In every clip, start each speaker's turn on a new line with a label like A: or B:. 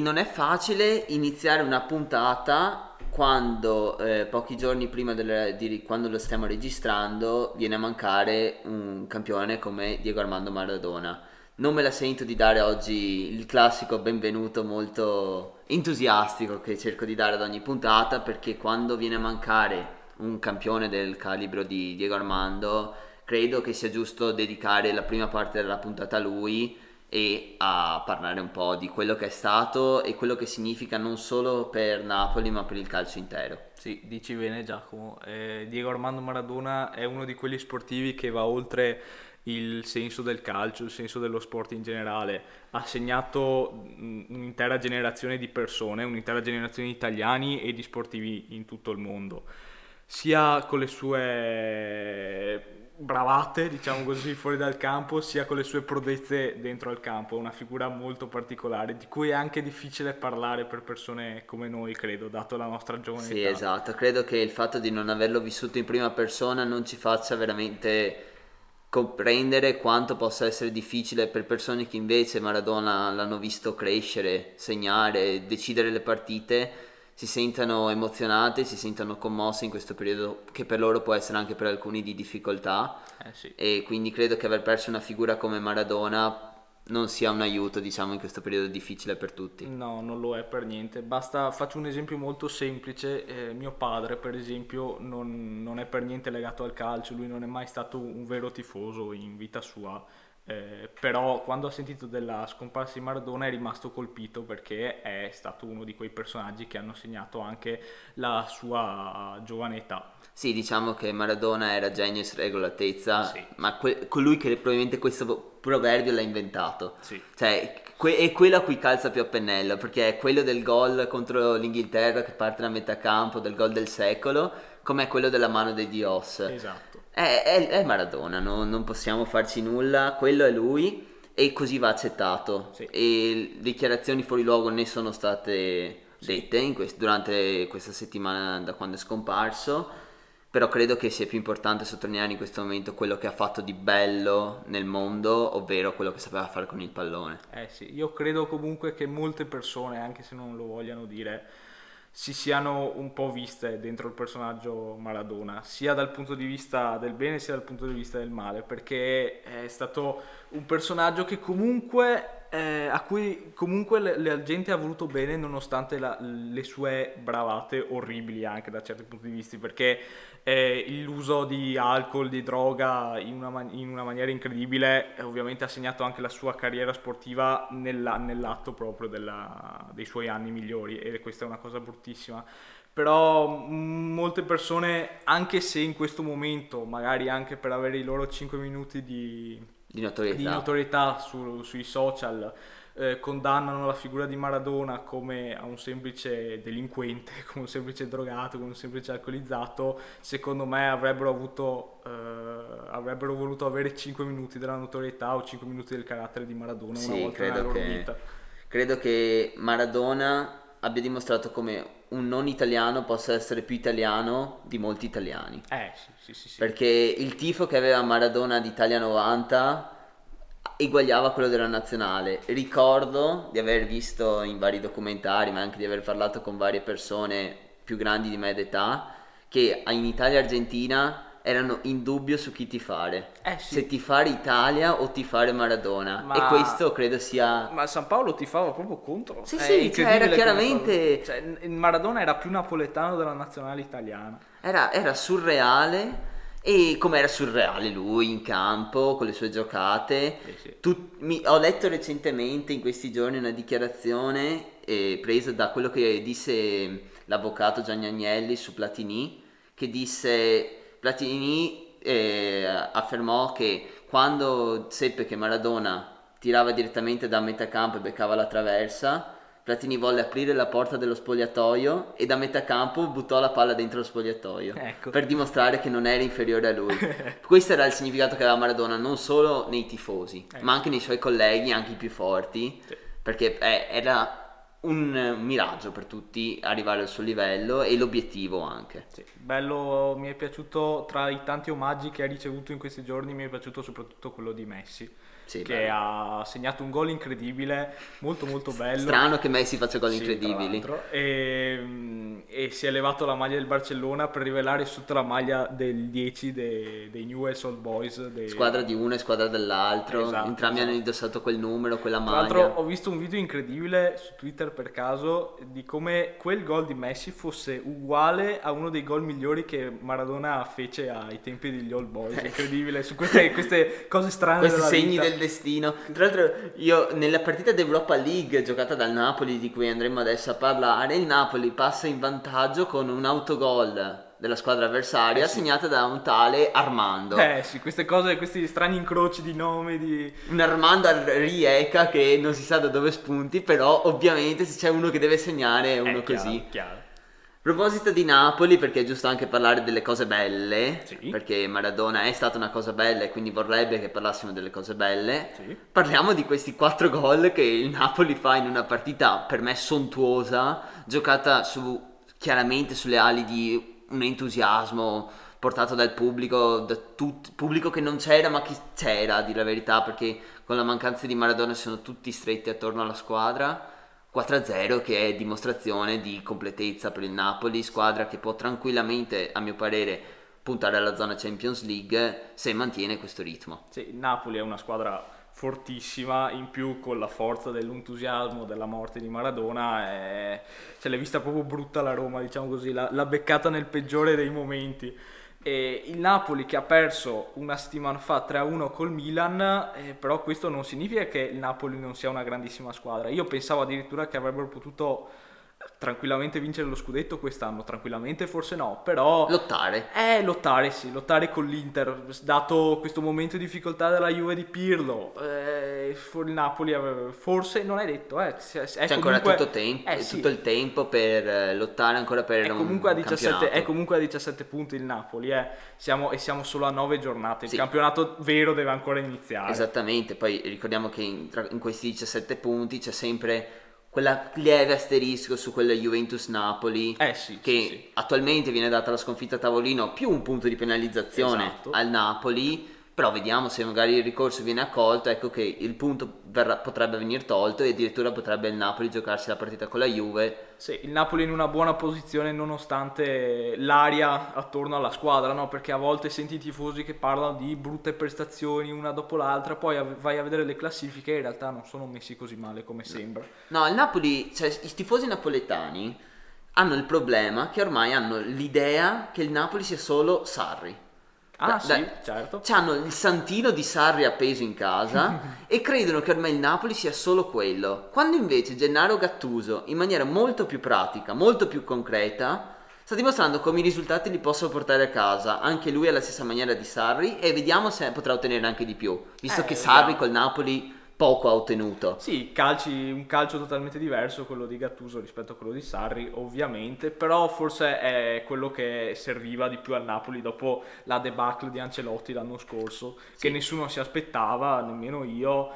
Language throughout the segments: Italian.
A: quindi non è facile iniziare una puntata quando eh, pochi giorni prima del, di quando lo stiamo registrando viene a mancare un campione come Diego Armando Maradona. Non me la sento di dare oggi il classico benvenuto molto entusiastico che cerco di dare ad ogni puntata perché quando viene a mancare un campione del calibro di Diego Armando credo che sia giusto dedicare la prima parte della puntata a lui e a parlare un po' di quello che è stato e quello che significa non solo per Napoli ma per il calcio intero.
B: Sì, dici bene Giacomo, eh, Diego Armando Maradona è uno di quegli sportivi che va oltre il senso del calcio, il senso dello sport in generale, ha segnato un'intera generazione di persone, un'intera generazione di italiani e di sportivi in tutto il mondo, sia con le sue bravate, diciamo così, fuori dal campo, sia con le sue prodezze dentro al campo. Una figura molto particolare, di cui è anche difficile parlare per persone come noi, credo, dato la nostra giovane
A: sì, esatto. Credo che il fatto di non averlo vissuto in prima persona non ci faccia veramente comprendere quanto possa essere difficile per persone che invece Maradona l'hanno visto crescere, segnare, decidere le partite si sentano emozionate, si sentano commosse in questo periodo che per loro può essere anche per alcuni di difficoltà
B: eh sì.
A: e quindi credo che aver perso una figura come Maradona non sia un aiuto diciamo in questo periodo difficile per tutti.
B: No, non lo è per niente. Basta, faccio un esempio molto semplice, eh, mio padre per esempio non, non è per niente legato al calcio, lui non è mai stato un vero tifoso in vita sua eh, però quando ha sentito della scomparsa di Maradona è rimasto colpito perché è stato uno di quei personaggi che hanno segnato anche la sua giovane età.
A: Sì, diciamo che Maradona era genius regolatezza,
B: sì.
A: ma que- colui che probabilmente questo proverbio l'ha inventato.
B: Sì.
A: Cioè, que- è quello a cui calza più a pennello, perché è quello del gol contro l'Inghilterra che parte da metà campo, del gol del secolo, come è quello della mano dei Dios.
B: Esatto.
A: È, è, è Maradona, no? non possiamo farci nulla, quello è lui e così va accettato.
B: Sì.
A: E dichiarazioni fuori luogo ne sono state dette quest- durante questa settimana da quando è scomparso. Però credo che sia più importante sottolineare in questo momento quello che ha fatto di bello nel mondo, ovvero quello che sapeva fare con il pallone.
B: Eh sì, io credo comunque che molte persone, anche se non lo vogliano dire, si siano un po' viste dentro il personaggio Maradona, sia dal punto di vista del bene sia dal punto di vista del male, perché è stato un personaggio che comunque, eh, a cui comunque la, gente ha voluto bene nonostante la, le sue bravate orribili anche da certi punti di vista, perché eh, l'uso di alcol, di droga in una, man- in una maniera incredibile eh, ovviamente ha segnato anche la sua carriera sportiva nella, nell'atto proprio della, dei suoi anni migliori e questa è una cosa bruttissima. Però m- molte persone anche se in questo momento magari anche per avere i loro 5 minuti di,
A: di notorietà,
B: di notorietà su, sui social eh, condannano la figura di Maradona come a un semplice delinquente, come un semplice drogato, come un semplice alcolizzato, secondo me avrebbero, avuto, eh, avrebbero voluto avere 5 minuti della notorietà o 5 minuti del carattere di Maradona
A: sì,
B: una volta nella loro
A: che,
B: vita.
A: Credo che Maradona abbia dimostrato come un non italiano possa essere più italiano di molti italiani.
B: Eh, sì, sì, sì, sì.
A: Perché il tifo che aveva Maradona d'Italia 90 eguagliava quello della nazionale. Ricordo di aver visto in vari documentari, ma anche di aver parlato con varie persone più grandi di me d'età, che in Italia e Argentina erano in dubbio su chi tifare.
B: Eh sì.
A: Se tifare Italia o tifare Maradona.
B: Ma...
A: E questo credo sia...
B: Ma San Paolo tifava proprio contro.
A: Sì,
B: È
A: sì, cioè era chiaramente...
B: Cioè, Maradona era più napoletano della nazionale italiana.
A: Era, era surreale e come era surreale lui in campo con le sue giocate.
B: Sì, sì.
A: Tu, mi, ho letto recentemente in questi giorni una dichiarazione eh, presa da quello che disse l'avvocato Gianni Agnelli su Platini, che disse Platini eh, affermò che quando seppe che Maradona tirava direttamente da metà campo e beccava la traversa, Platini volle aprire la porta dello spogliatoio e da metà campo buttò la palla dentro lo spogliatoio
B: ecco.
A: per dimostrare che non era inferiore a lui. Questo era il significato che aveva Maradona non solo nei tifosi,
B: ecco.
A: ma anche nei suoi colleghi, anche i più forti,
B: sì.
A: perché eh, era un miraggio per tutti arrivare al suo livello e l'obiettivo anche.
B: Sì, bello, mi è piaciuto tra i tanti omaggi che ha ricevuto in questi giorni, mi è piaciuto soprattutto quello di Messi sì, che bello. ha segnato un gol incredibile, molto molto bello.
A: Strano che Messi faccia gol sì, incredibili.
B: E, mm, e, si è levato la maglia del Barcellona per rivelare sotto la maglia del 10 dei, dei Newell's Old Boys. Dei...
A: Squadra di uno e squadra dell'altro, esatto, entrambi esatto. hanno indossato quel numero, quella maglia.
B: Tra l'altro ho visto un video incredibile su Twitter per caso di come quel gol di Messi fosse uguale a uno dei gol migliori che Maradona fece ai tempi degli Old Boys. Incredibile, su queste, queste cose strane.
A: Questi segni vita. del destino. Tra l'altro, io nella partita d'Europa League giocata dal Napoli, di cui andremo adesso a parlare, il Napoli passa in vantaggio con un autogol della squadra avversaria eh sì. segnata da un tale Armando.
B: Eh sì, queste cose, questi strani incroci di nome di...
A: Un Armando Rieca che non si sa da dove spunti, però ovviamente se c'è uno che deve segnare è uno
B: è
A: così.
B: Chiaro, chiaro.
A: A proposito di Napoli, perché è giusto anche parlare delle cose belle,
B: sì.
A: perché Maradona è stata una cosa bella e quindi vorrebbe che parlassimo delle cose belle,
B: sì.
A: parliamo di questi quattro gol che il Napoli fa in una partita per me sontuosa, giocata su, chiaramente sulle ali di un entusiasmo portato dal pubblico, da tut, pubblico che non c'era ma che c'era a dire la verità, perché con la mancanza di Maradona sono tutti stretti attorno alla squadra 4-0 che è dimostrazione di completezza per il Napoli, squadra che può tranquillamente, a mio parere, puntare alla zona Champions League se mantiene questo ritmo.
B: Sì, il Napoli è una squadra fortissima, in più con la forza dell'entusiasmo della morte di Maradona, è... se l'è vista proprio brutta la Roma, diciamo così, l'ha beccata nel peggiore dei momenti. E il Napoli che ha perso una settimana fa 3-1 col Milan, eh, però questo non significa che il Napoli non sia una grandissima squadra. Io pensavo addirittura che avrebbero potuto tranquillamente vincere lo scudetto quest'anno, tranquillamente forse no, però...
A: Lottare.
B: Eh, lottare sì, lottare con l'Inter, dato questo momento di difficoltà della Juve di Pirlo, eh, il Napoli forse non è detto, eh,
A: C'è comunque, ancora tutto, tempo, eh, sì. tutto, il tempo per eh, lottare ancora per
B: è comunque, a 17, è comunque a 17 punti il Napoli, eh. siamo, e siamo solo a 9 giornate, il sì. campionato vero deve ancora iniziare.
A: Esattamente, poi ricordiamo che in, in questi 17 punti c'è sempre quella lieve asterisco su quella Juventus Napoli
B: eh sì,
A: che
B: sì, sì.
A: attualmente viene data la sconfitta a tavolino più un punto di penalizzazione
B: esatto.
A: al Napoli però vediamo se magari il ricorso viene accolto, ecco che il punto verrà, potrebbe venire tolto e addirittura potrebbe il Napoli giocarsi la partita con la Juve.
B: Sì, il Napoli in una buona posizione nonostante l'aria attorno alla squadra, no? perché a volte senti i tifosi che parlano di brutte prestazioni una dopo l'altra, poi vai a vedere le classifiche e in realtà non sono messi così male come sembra.
A: No, il Napoli, cioè i tifosi napoletani hanno il problema che ormai hanno l'idea che il Napoli sia solo Sarri.
B: Ah, da, sì, certo.
A: Hanno il santino di Sarri appeso in casa e credono che ormai il Napoli sia solo quello. Quando invece Gennaro Gattuso, in maniera molto più pratica, molto più concreta, sta dimostrando come i risultati li possa portare a casa. Anche lui alla stessa maniera di Sarri e vediamo se potrà ottenere anche di più. Visto
B: eh,
A: che Sarri col Napoli poco ha ottenuto.
B: Sì, calci, un calcio totalmente diverso quello di Gattuso rispetto a quello di Sarri, ovviamente, però forse è quello che serviva di più al Napoli dopo la debacle di Ancelotti l'anno scorso, sì. che nessuno si aspettava, nemmeno io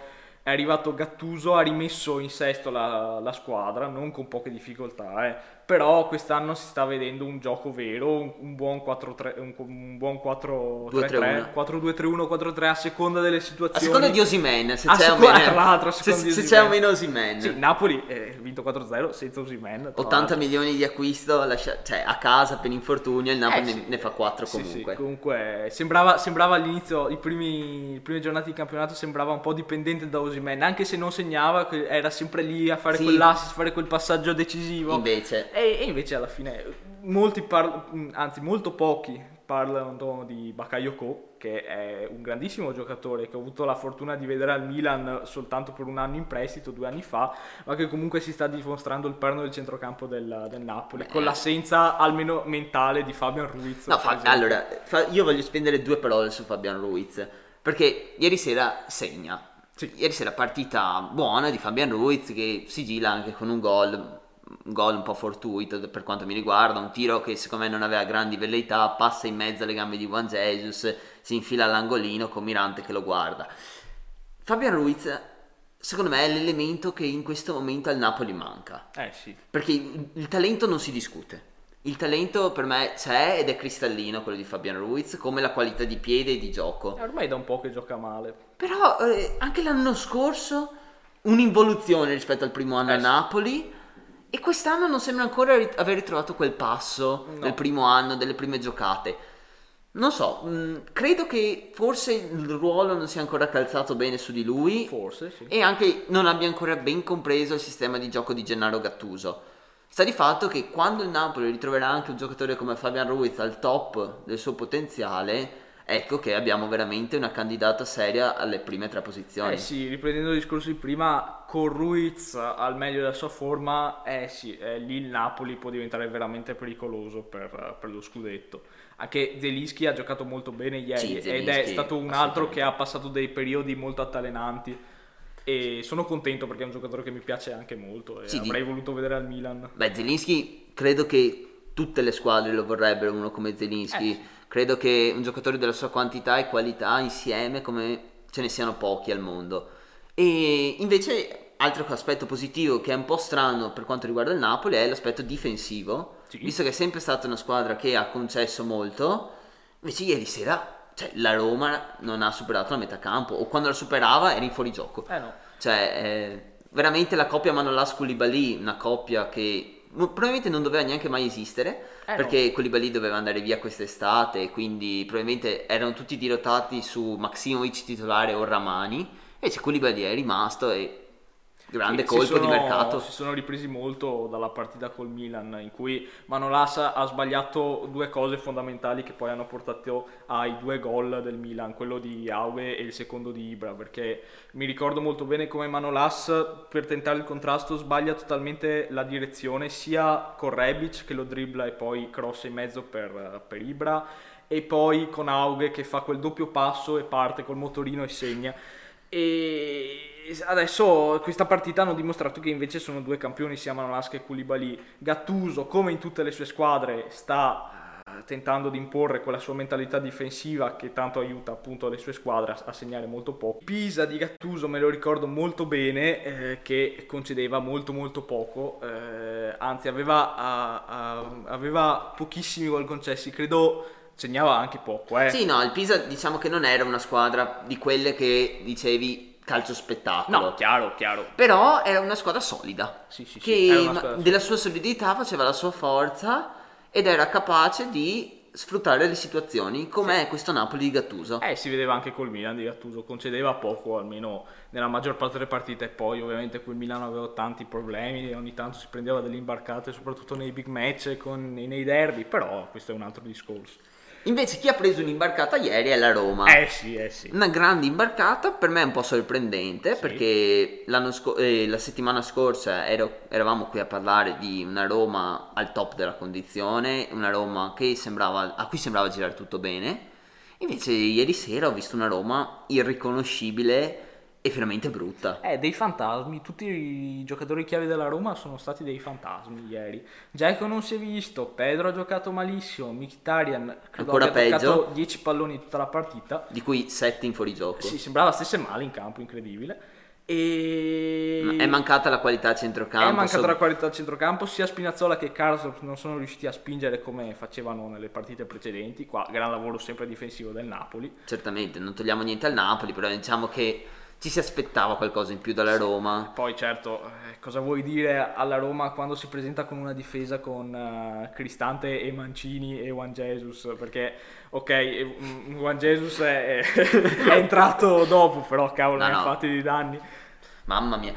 B: è arrivato Gattuso, ha rimesso in sesto la, la squadra, non con poche difficoltà, eh. Però quest'anno si sta vedendo un gioco vero, un, buon 4-3, un, un buon 4-2-3-1, 4-2-3-1, 4-3 a seconda delle situazioni.
A: A seconda di Osimen, se,
B: a
A: c'è,
B: seconda,
A: o meno,
B: tra l'altro,
A: se, se c'è o meno Osimen.
B: Sì, Napoli ha eh, vinto 4-0 senza Osimen.
A: 80 l'altro. milioni di acquisto lascia, cioè, a casa per infortunio, il Napoli eh, ne, ne, fa 4 comunque.
B: Sì, sì, comunque sembrava, sembrava all'inizio, i primi, le prime giornate di campionato sembrava un po' dipendente da Osimen, anche se non segnava, era sempre lì a fare sì. quell'assist, fare quel passaggio decisivo.
A: Invece.
B: E, e invece alla fine, molti par- anzi molto pochi parlano di Bakayoko, che è un grandissimo giocatore che ho avuto la fortuna di vedere al Milan soltanto per un anno in prestito, due anni fa, ma che comunque si sta dimostrando il perno del centrocampo del, del Napoli, Beh. con l'assenza almeno mentale di Fabian Ruiz.
A: No, fa, allora, fa, io voglio spendere due parole su Fabian Ruiz, perché ieri sera segna sì. Ieri sera partita buona di Fabian Ruiz che sigilla anche con un gol, gol un po' fortuito per quanto mi riguarda, un tiro che secondo me non aveva grandi velleità, passa in mezzo alle gambe di Juan Jesus, si infila all'angolino con Mirante che lo guarda. Fabian Ruiz secondo me è l'elemento che in questo momento al Napoli manca.
B: Eh sì.
A: Perché il, talento non si discute. Il talento per me c'è ed è cristallino quello di Fabian Ruiz, come la qualità di piede e di gioco.
B: Eh, Ormai da un po' che gioca male.
A: Però eh, anche l'anno scorso un'involuzione rispetto al primo anno
B: Eh
A: a. Napoli e quest'anno non sembra ancora rit- aver ritrovato quel passo
B: No.
A: del primo anno, delle prime giocate. Non so, mh, credo che forse il ruolo non sia ancora calzato bene su di lui
B: Forse, sì.
A: e anche non abbia ancora ben compreso il sistema di gioco di Gennaro Gattuso. Sta di fatto che quando il Napoli ritroverà anche un giocatore come Fabian Ruiz al top del suo potenziale, ecco che abbiamo veramente una candidata seria alle prime tre posizioni.
B: Eh sì, riprendendo il discorso di prima, con Ruiz al meglio della sua forma, eh sì, eh, lì il Napoli può diventare veramente pericoloso per, per lo scudetto. Anche Zelinski ha giocato molto bene ieri
A: Sì,
B: ed è stato un altro che ha passato dei periodi molto altalenanti e sono contento perché è un giocatore che mi piace anche molto e
A: Sì, di-
B: avrei voluto vedere al Milan.
A: Beh, Zelinski credo che tutte le squadre lo vorrebbero uno come Zelinski.
B: Eh, sì.
A: Credo che un giocatore della sua quantità e qualità insieme come ce ne siano pochi al mondo. E invece altro aspetto positivo che è un po' strano per quanto riguarda il Napoli è l'aspetto difensivo,
B: Sì.
A: visto che è sempre stata una squadra che ha concesso molto. Invece ieri sera cioè, la Roma non ha superato la metà campo o quando la superava era in fuorigioco.
B: Eh no,
A: Cioè, eh, veramente la coppia Manolas Koulibaly, una coppia che probabilmente non doveva neanche mai esistere,
B: Eh,
A: perché Koulibaly doveva andare via quest'estate, quindi probabilmente erano tutti dirottati su Maximovic titolare o Ramani, invece Koulibaly è rimasto e grande
B: Sì,
A: colpo
B: sono-
A: di mercato.
B: Si sono ripresi molto dalla partita col Milan, in cui Manolas ha sbagliato due cose fondamentali che poi hanno portato ai due gol del Milan, quello di Aue e il secondo di Ibra, perché mi ricordo molto bene come Manolas per tentare il contrasto sbaglia totalmente la direzione, sia con Rebic che lo dribbla e poi cross in mezzo per, per Ibra, e poi con Auge che fa quel doppio passo e parte col motorino e segna. E adesso questa partita hanno dimostrato che invece sono due campioni, sia Manolas che Koulibaly. Gattuso, come in tutte le sue squadre, sta eh, tentando di imporre quella sua mentalità difensiva che tanto aiuta appunto le sue squadre a segnare molto poco. Pisa di Gattuso me lo ricordo molto bene eh, che concedeva molto molto poco, eh, anzi aveva, a- a- aveva pochissimi gol concessi, credo segnava anche poco. Eh.
A: Sì, no, il Pisa diciamo che non era una squadra di quelle che dicevi calcio spettacolo.
B: No, chiaro, chiaro.
A: Però era una squadra solida.
B: Sì, sì, sì,
A: che ma-
B: squadra
A: della sua solidità faceva la sua forza ed era capace di sfruttare le situazioni, come questo Napoli di Gattuso.
B: Eh, si vedeva anche col Milan di Gattuso, concedeva poco, almeno nella maggior parte delle partite, e poi ovviamente quel Milan aveva tanti problemi, e ogni tanto si prendeva delle imbarcate, soprattutto nei big match e con- nei derby, però questo è un altro discorso.
A: Invece chi ha preso un'imbarcata ieri è la Roma.
B: Eh sì, eh sì.
A: Una grande imbarcata, per me è un po' sorprendente
B: Sì.
A: perché l'anno sco- eh, la settimana scorsa ero- eravamo qui a parlare di una Roma al top della condizione, una Roma che sembrava, a cui sembrava girare tutto bene. Invece ieri sera ho visto una Roma irriconoscibile e veramente brutta.
B: Eh, dei fantasmi, tutti i giocatori chiavi della Roma sono stati dei fantasmi ieri. Giacomo non si è visto, Pedro ha giocato malissimo, Mkhitaryan credo
A: Ancora
B: abbia
A: peggio.
B: toccato 10 palloni tutta la partita.
A: Di cui 7 in fuorigioco.
B: Sì, sembrava stesse male in campo, incredibile. E...
A: È mancata la qualità a centrocampo.
B: È mancata
A: so-
B: la qualità del centrocampo, sia Spinazzola che Karsdorp non sono riusciti a spingere come facevano nelle partite precedenti. Qua, gran lavoro sempre difensivo del Napoli.
A: Certamente, non togliamo niente al Napoli, però diciamo che ci si aspettava qualcosa in più dalla Roma.
B: Poi, certo, eh, cosa vuoi dire alla Roma quando si presenta con una difesa con eh, Cristante e Mancini e Juan Jesus? Perché, ok, mm, Juan Jesus è, è entrato dopo, però cavolo,
A: No,
B: ne ha
A: no.
B: fatti di danni.
A: Mamma mia,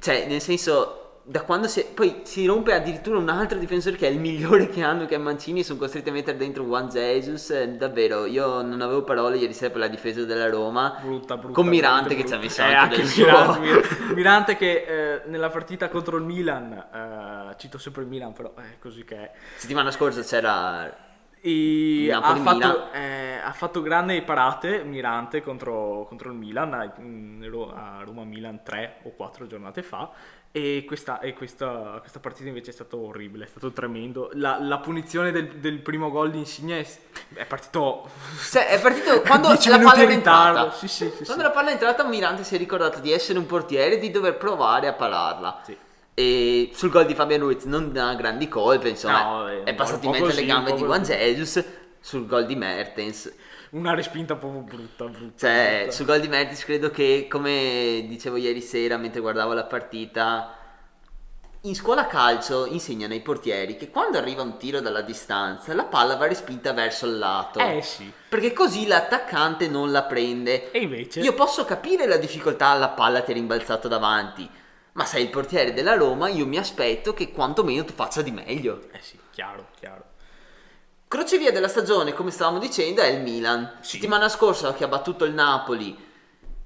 A: cioè, nel senso, da quando si. Poi si rompe addirittura un altro difensore che è il migliore che hanno, che è Mancini. Sono costretti a mettere dentro Juan Jesus. eh, davvero, io non avevo parole ieri sera per la difesa della Roma.
B: brutta, brutta.
A: Con Mirante
B: veramente
A: che ci
B: brutta.
A: ha messo
B: Eh,
A: anche
B: Mirante,
A: suo.
B: Mir- Mirante che eh, nella partita contro il Milan, eh, cito sempre il Milan, però è così che è.
A: Settimana scorsa c'era
B: ha fatto, eh, ha fatto grandi parate Mirante contro, contro il Milan a, Ro- a Roma-Milan 3 o 4 giornate fa e, questa, e questa, questa partita invece è stata orribile, è stato tremendo. La, la punizione del, del primo gol di Insigne è, è partito
A: Cioè, è partito quando
B: 10
A: la palla era entrata.
B: Sì, sì, sì,
A: quando la palla è entrata, Mirante si è ricordato di essere un portiere e di dover provare a pararla.
B: Sì.
A: E sul gol di Fabian Ruiz non ha grandi colpe, insomma,
B: No, vabbè,
A: è passato in mezzo alle gambe di Juan. Jesus sul gol di Mertens.
B: Una respinta proprio brutta, brutta.
A: Cioè,
B: brutta.
A: sul gol di Mertens credo che, come dicevo ieri sera mentre guardavo la partita, in scuola calcio insegnano ai portieri che quando arriva un tiro dalla distanza la palla va respinta verso il lato.
B: Eh sì.
A: Perché così l'attaccante non la prende.
B: E invece...
A: Io posso capire la difficoltà, la palla ti è rimbalzata davanti. Ma sei il portiere della Roma, io mi aspetto che quantomeno tu faccia di meglio.
B: Eh sì, chiaro, chiaro.
A: Crocevia della stagione, come stavamo dicendo, è il Milan.
B: Sì.
A: Settimana scorsa che ha battuto il Napoli.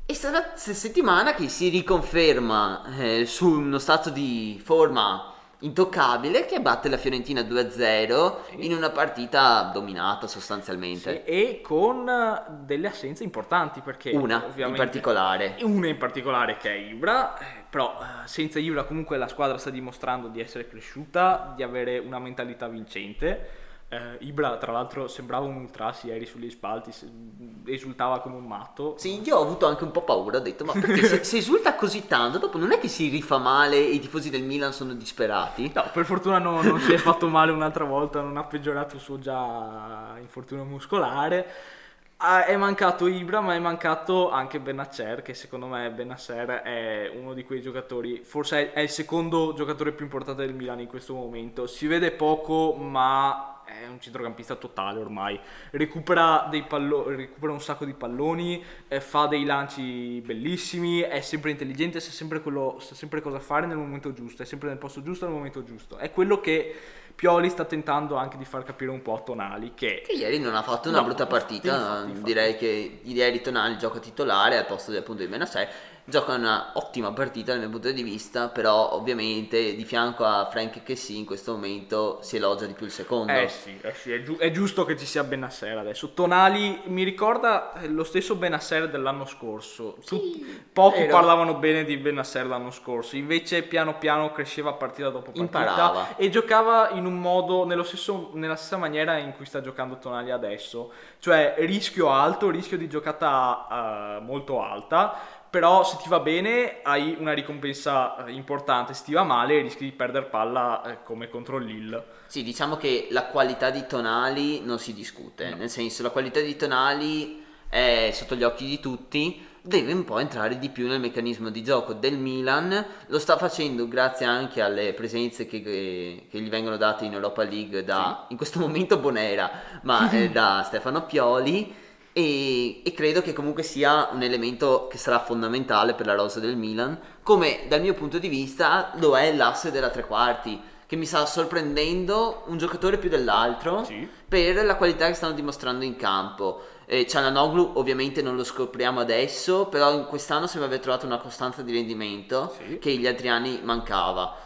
A: E sarà se- settimana che si riconferma eh, su uno stato di forma intoccabile che batte la Fiorentina 2-0
B: Sì.
A: in una partita dominata sostanzialmente.
B: Sì, e con eh, delle assenze importanti perché
A: Una in particolare.
B: una in particolare che è Ibra eh, però eh, senza Ibra comunque la squadra sta dimostrando di essere cresciuta di avere una mentalità vincente Eh, Ibra tra l'altro sembrava un ultras ieri sugli spalti esultava come un matto
A: Sì, io ho avuto anche un po' paura, ho detto, ma perché se, se esulta così tanto, dopo non è che si rifà male e i tifosi del Milan sono disperati?
B: No, per fortuna no- non si è fatto male un'altra volta, non ha peggiorato il suo già infortunio muscolare. Ah, È mancato Ibra, ma è mancato anche Benacer, che secondo me Benacer è uno di quei giocatori, forse è il secondo giocatore più importante del Milan in questo momento. Si vede poco, ma è un centrocampista totale ormai. Recupera, dei pallo- recupera un sacco di palloni, eh, fa dei lanci bellissimi, è sempre intelligente, sa sempre, quello, sa sempre cosa fare nel momento giusto, è sempre nel posto giusto nel momento giusto. È quello che Pioli sta tentando anche di far capire un po' a Tonali, che
A: Che ieri non ha fatto una
B: No,
A: brutta
B: infatti,
A: partita,
B: infatti, infatti.
A: direi che ieri Tonali gioca titolare al posto del appunto di Benacer, gioca una ottima partita dal mio punto di vista, però ovviamente di fianco a Frank che sì in questo momento si elogia di più il secondo.
B: Eh sì, eh sì, è, giu- è giusto che ci sia Benasser adesso. Tonali mi ricorda eh, lo stesso Benasser dell'anno scorso. Tu- pochi
A: vero.
B: parlavano bene di Benasser l'anno scorso, invece piano piano cresceva partita dopo partita
A: Imparava.
B: e giocava in un modo, nello stesso- nella stessa maniera in cui sta giocando Tonali adesso. Cioè rischio alto, rischio di giocata eh, molto alta. Però se ti va bene hai una ricompensa eh, importante, se ti va male rischi di perdere palla eh, come contro il Lille.
A: Sì, diciamo che la qualità di Tonali non si discute, nel senso la qualità di Tonali è sotto gli occhi di tutti, deve un po' entrare di più nel meccanismo di gioco del Milan, lo sta facendo grazie anche alle presenze che, che- che gli vengono date in Europa League da, in questo momento Bonera, ma eh, da Stefano Pioli e, e credo che comunque sia un elemento che sarà fondamentale per la rosa del Milan, come dal mio punto di vista lo è l'asse della tre quarti, che mi sta sorprendendo un giocatore più dell'altro
B: Sì.
A: per la qualità che stanno dimostrando in campo. Eh, Cialanoglu ovviamente non lo scopriamo adesso, però in quest'anno sembra aver trovato una costanza di rendimento
B: Sì.
A: che gli altri anni mancava.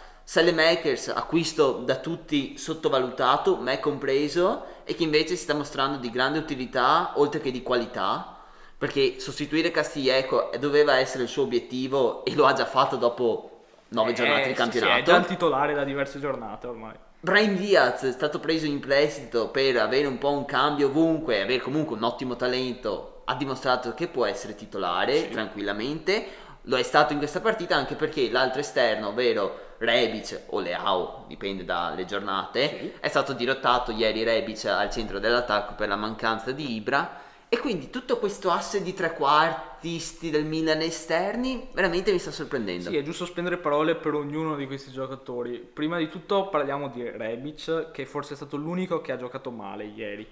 A: Makers acquisto da tutti sottovalutato, me compreso, e che invece si sta mostrando di grande utilità oltre che di qualità, perché sostituire Castiglieco doveva essere il suo obiettivo e lo ha già fatto dopo nove
B: Eh,
A: giornate di campionato.
B: Sì, è già il titolare da diverse giornate ormai.
A: Brian Diaz è stato preso in prestito per avere un po' un cambio ovunque, avere comunque un ottimo talento, ha dimostrato che può essere titolare
B: Sì.
A: tranquillamente. Lo è stato in questa partita anche perché l'altro esterno, ovvero Rebic o Leao, dipende dalle giornate,
B: Sì.
A: è stato dirottato ieri Rebic al centro dell'attacco per la mancanza di Ibra. E quindi tutto questo asse di tre quartisti del Milan esterni veramente mi sta sorprendendo.
B: Sì, è giusto spendere parole per ognuno di questi giocatori. Prima di tutto parliamo di Rebic, che forse è stato l'unico che ha giocato male ieri.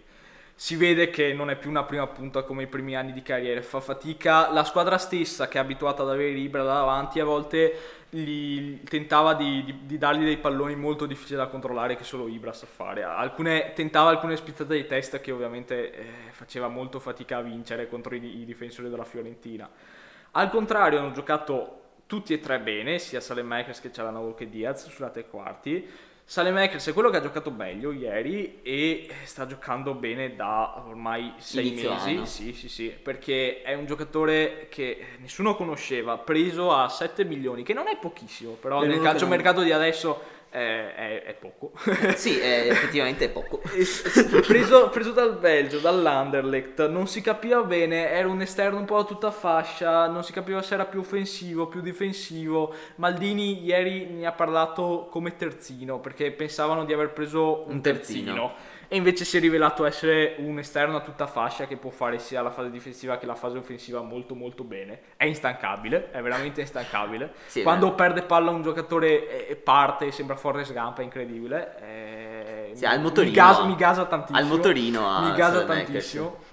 B: Si vede che non è più una prima punta come i primi anni di carriera, fa fatica. La squadra stessa, che è abituata ad avere Ibra davanti, a volte gli tentava di, di- di dargli dei palloni molto difficili da controllare che solo Ibra sa fare. Alcune- tentava alcune spizzate di testa che ovviamente eh, faceva molto fatica a vincere contro i, i difensori della Fiorentina. Al contrario, hanno giocato tutti e tre bene, sia Salemakers che Cialanoglu che Diaz sulla tre quarti. Salemekers è quello che ha giocato meglio ieri e sta giocando bene da ormai sei
A: Inizio
B: mesi.
A: anno.
B: Sì, sì, sì, perché è un giocatore che nessuno conosceva, preso a 7 milioni, che non è pochissimo, però
A: Per
B: nel
A: uno che
B: calciomercato di adesso è, è- è poco.
A: Sì, è, effettivamente è poco.
B: Preso, preso dal Belgio, dall'Anderlecht, non si capiva bene, era un esterno un po' a tutta fascia, non si capiva se era più offensivo, più difensivo. Maldini ieri ne ha parlato come terzino, perché pensavano di aver preso un,
A: Un
B: terzino.
A: terzino.
B: E invece si è rivelato essere un esterno a tutta fascia che può fare sia la fase difensiva che la fase offensiva molto molto bene. È instancabile, è veramente instancabile.
A: Sì, è
B: Quando
A: vero.
B: perde palla un giocatore parte, sembra Forrest Gump, è incredibile. Eh,
A: Sì,
B: mi
A: motorino,
B: gasa, mi gasa tantissimo.
A: ha il motorino,
B: Mi gasa tantissimo.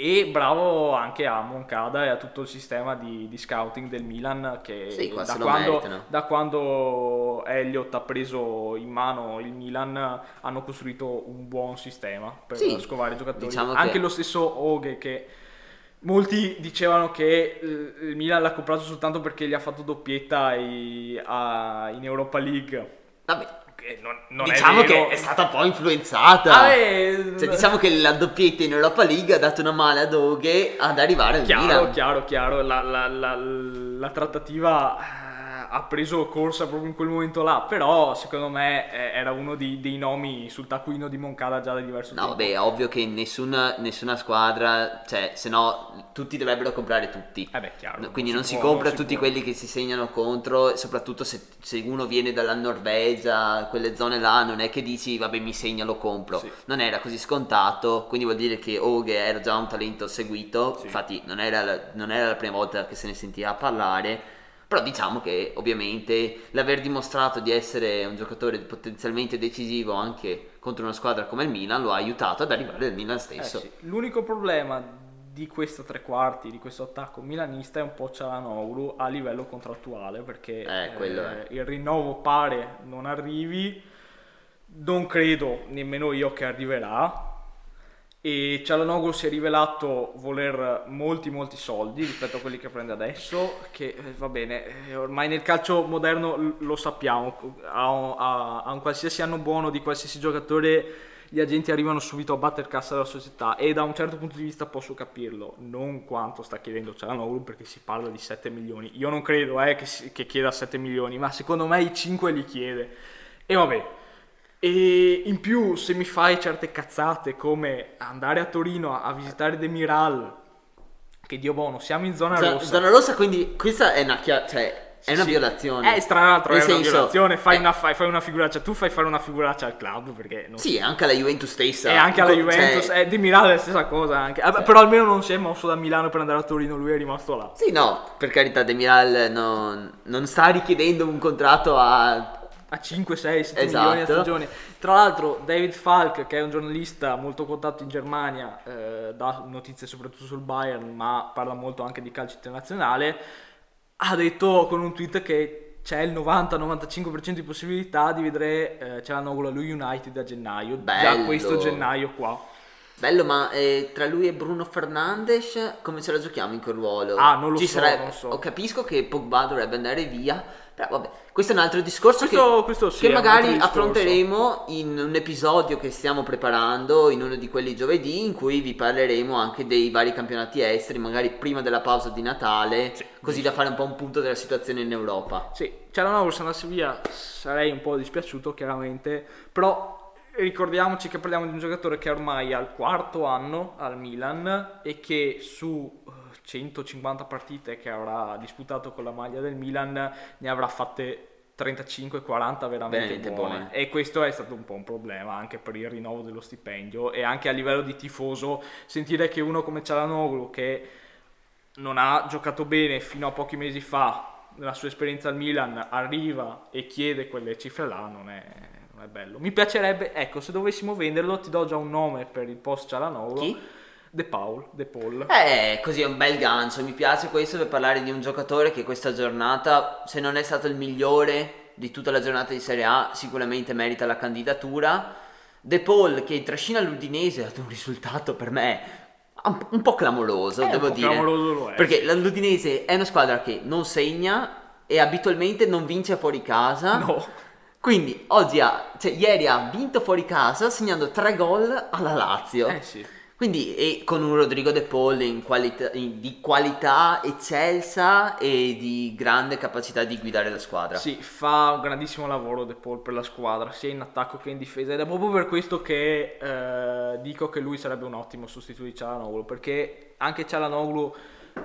B: E bravo anche a Moncada e a tutto il sistema di, di scouting del Milan che
A: Sì,
B: da, quando, da quando Elliott ha preso in mano il Milan hanno costruito un buon sistema per
A: Sì,
B: scovare i giocatori.
A: diciamo che-
B: anche lo stesso Oghe che molti dicevano che eh, il Milan l'ha comprato soltanto perché gli ha fatto doppietta ai- a- in Europa League.
A: Vabbè,
B: Che non, non
A: diciamo
B: è
A: che è stata un po' influenzata.
B: Vabbè,
A: Cioè, diciamo che la doppietta in Europa League ha dato una mano a Doghe ad arrivare al
B: Chiaro,
A: Milan.
B: chiaro, chiaro. La, la- la- la trattativa eh, ha preso corsa proprio in quel momento là. Però, secondo me, eh, era uno di- dei nomi sul taccuino di Moncada già da diverso
A: No,
B: tempo.
A: vabbè, è ovvio che nessuna, nessuna squadra, cioè, se no tutti dovrebbero comprare tutti.
B: Eh beh, chiaro.
A: No, Quindi non si,
B: può,
A: compra
B: non si
A: tutti
B: può.
A: quelli che si segnano contro, soprattutto se, se uno viene dalla Norvegia, quelle zone là, non è che dici vabbè mi segna lo compro.
B: Sì.
A: Non era così scontato, quindi vuol dire che Oghe era già un talento seguito,
B: Sì.
A: infatti non era, non era la prima volta che se ne sentiva parlare. Però diciamo che ovviamente l'aver dimostrato di essere un giocatore potenzialmente decisivo anche contro una squadra come il Milan lo ha aiutato ad arrivare al Milan
B: Eh
A: stesso.
B: sì. L'unico problema di questo tre quarti, di questo attacco milanista è un po' Cialanoglu a livello contrattuale perché
A: Eh, è.
B: il rinnovo pare non arrivi, non credo nemmeno io che arriverà e Cialanoglu si è rivelato voler molti molti soldi rispetto a quelli che prende adesso che eh, va bene eh, ormai nel calcio moderno lo sappiamo a, a- a un qualsiasi anno buono di qualsiasi giocatore gli agenti arrivano subito a batter cassa della società e da un certo punto di vista posso capirlo non quanto sta chiedendo Cialanoglu perché si parla di 7 milioni. Io non credo eh, che, che chieda 7 milioni ma secondo me i 5 li chiede. E vabbè e in più, se mi fai certe cazzate come andare a Torino a, visitare Demiral, che Dio buono, siamo in zona
A: Zona,
B: rossa.
A: zona rossa, quindi questa è una, chia- cioè, è una
B: Sì.
A: violazione.
B: Eh, tra l'altro è
A: Nel
B: una
A: senso,
B: violazione, fai,
A: eh,
B: una, fai, fai una figuraccia, tu fai fare una figuraccia al club perché non
A: Sì, anche alla Juventus stessa.
B: E anche alla
A: Co-
B: Juventus,
A: cioè,
B: eh, Demiral è la stessa cosa anche. Vabbè, Però almeno non si è mosso da Milano per andare a Torino, lui è rimasto là.
A: Sì, no, per carità, Demiral non, non sta richiedendo un contratto a...
B: a 5, 6, 7
A: Esatto.
B: milioni a stagione. Tra l'altro, David Falk, che è un giornalista molto quotato in Germania, eh, dà notizie soprattutto sul Bayern, ma parla molto anche di calcio internazionale. Ha detto con un tweet che c'è il 90-95% di possibilità di vedere eh, Cialanoglu allo United a gennaio, già
A: Bello.
B: questo gennaio qua.
A: Bello, ma eh, tra lui e Bruno Fernandes come ce la giochiamo in quel ruolo?
B: Ah, non lo
A: Ci
B: so,
A: sarebbe-
B: non so.
A: oh, capisco che Pogba dovrebbe andare via, però vabbè, questo è un altro discorso
B: Questo-
A: che,
B: questo sì,
A: che magari affronteremo in un episodio che stiamo preparando, in uno di quelli giovedì, in cui vi parleremo anche dei vari campionati esteri, magari prima della pausa di Natale,
B: Sì,
A: così da fare un po' un punto della situazione in Europa.
B: Sì, Cialanoglu se andasse via sarei un po' dispiaciuto chiaramente, però ricordiamoci che parliamo di un giocatore che ormai ha il quarto anno al Milan e che su eh, 150 partite che avrà disputato con la maglia del Milan ne avrà fatte 35-40 veramente buone.
A: buone.
B: e questo è stato un po' un problema anche per il rinnovo dello stipendio e anche a livello di tifoso sentire che uno come Cialanoglu che non ha giocato bene fino a pochi mesi fa nella sua esperienza al Milan arriva e chiede quelle cifre là non è, non è bello mi piacerebbe ecco se dovessimo venderlo ti do già un nome per il post Cialanoglu
A: Chi?
B: De Paul De Paul
A: Eh, così è un bel gancio. Mi piace questo per parlare di un giocatore che questa giornata, se non è stato il migliore di tutta la giornata di Serie A, sicuramente merita la candidatura. De Paul che trascina l'Udinese ha dato un risultato per me un, un po' clamoroso,
B: Eh, un
A: devo
B: po'
A: dire.
B: clamoroso lo è,
A: Perché l'Udinese è una squadra che non segna e abitualmente non vince fuori casa.
B: no
A: Quindi oggi ha, cioè ieri ha vinto fuori casa segnando tre gol alla Lazio.
B: Eh sì.
A: Quindi e con un Rodrigo De Paul in- di qualità eccelsa e di grande capacità di guidare la squadra.
B: Sì, fa un grandissimo lavoro De Paul per la squadra, sia in attacco che in difesa ed è proprio per questo che eh, dico che lui sarebbe un ottimo sostituto di Cialanoglu, perché anche Cialanoglu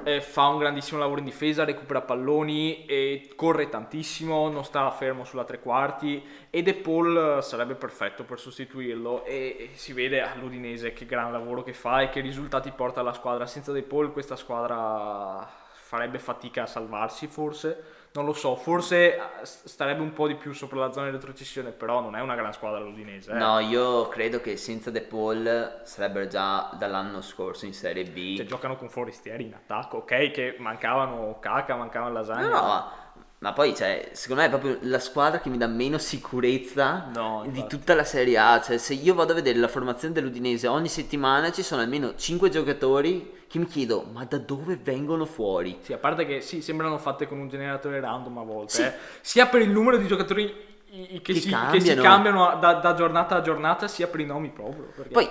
B: eh, fa un grandissimo lavoro in difesa, recupera palloni e corre tantissimo, non sta fermo sulla tre quarti e De Paul sarebbe perfetto per sostituirlo e, e si vede all'Udinese che gran lavoro che fa e che risultati porta alla squadra. Senza De Paul questa squadra farebbe fatica a salvarsi forse, non lo so, forse eh, starebbe un po' di più sopra la zona di retrocessione, però non è una gran squadra l'Udinese. eh.
A: No, io credo che senza De Paul sarebbero già dall'anno scorso in Serie B.
B: Cioè, giocano con forestieri in attacco, ok? Che mancavano Caca, mancavano Lasagna.
A: No, no, ma poi cioè, secondo me è proprio la squadra che mi dà meno sicurezza
B: No,
A: di tutta la Serie A. Cioè, se io vado a vedere la formazione dell'Udinese ogni settimana ci sono almeno 5 giocatori che mi chiedo, ma da dove vengono fuori?
B: Sì, a parte che sì, sembrano fatte con un generatore random a volte,
A: Sì.
B: eh. sia per il numero di giocatori che,
A: Che
B: si, che si
A: cambiano.
B: cambiano da, da giornata a giornata, sia per i nomi proprio. perché-
A: Poi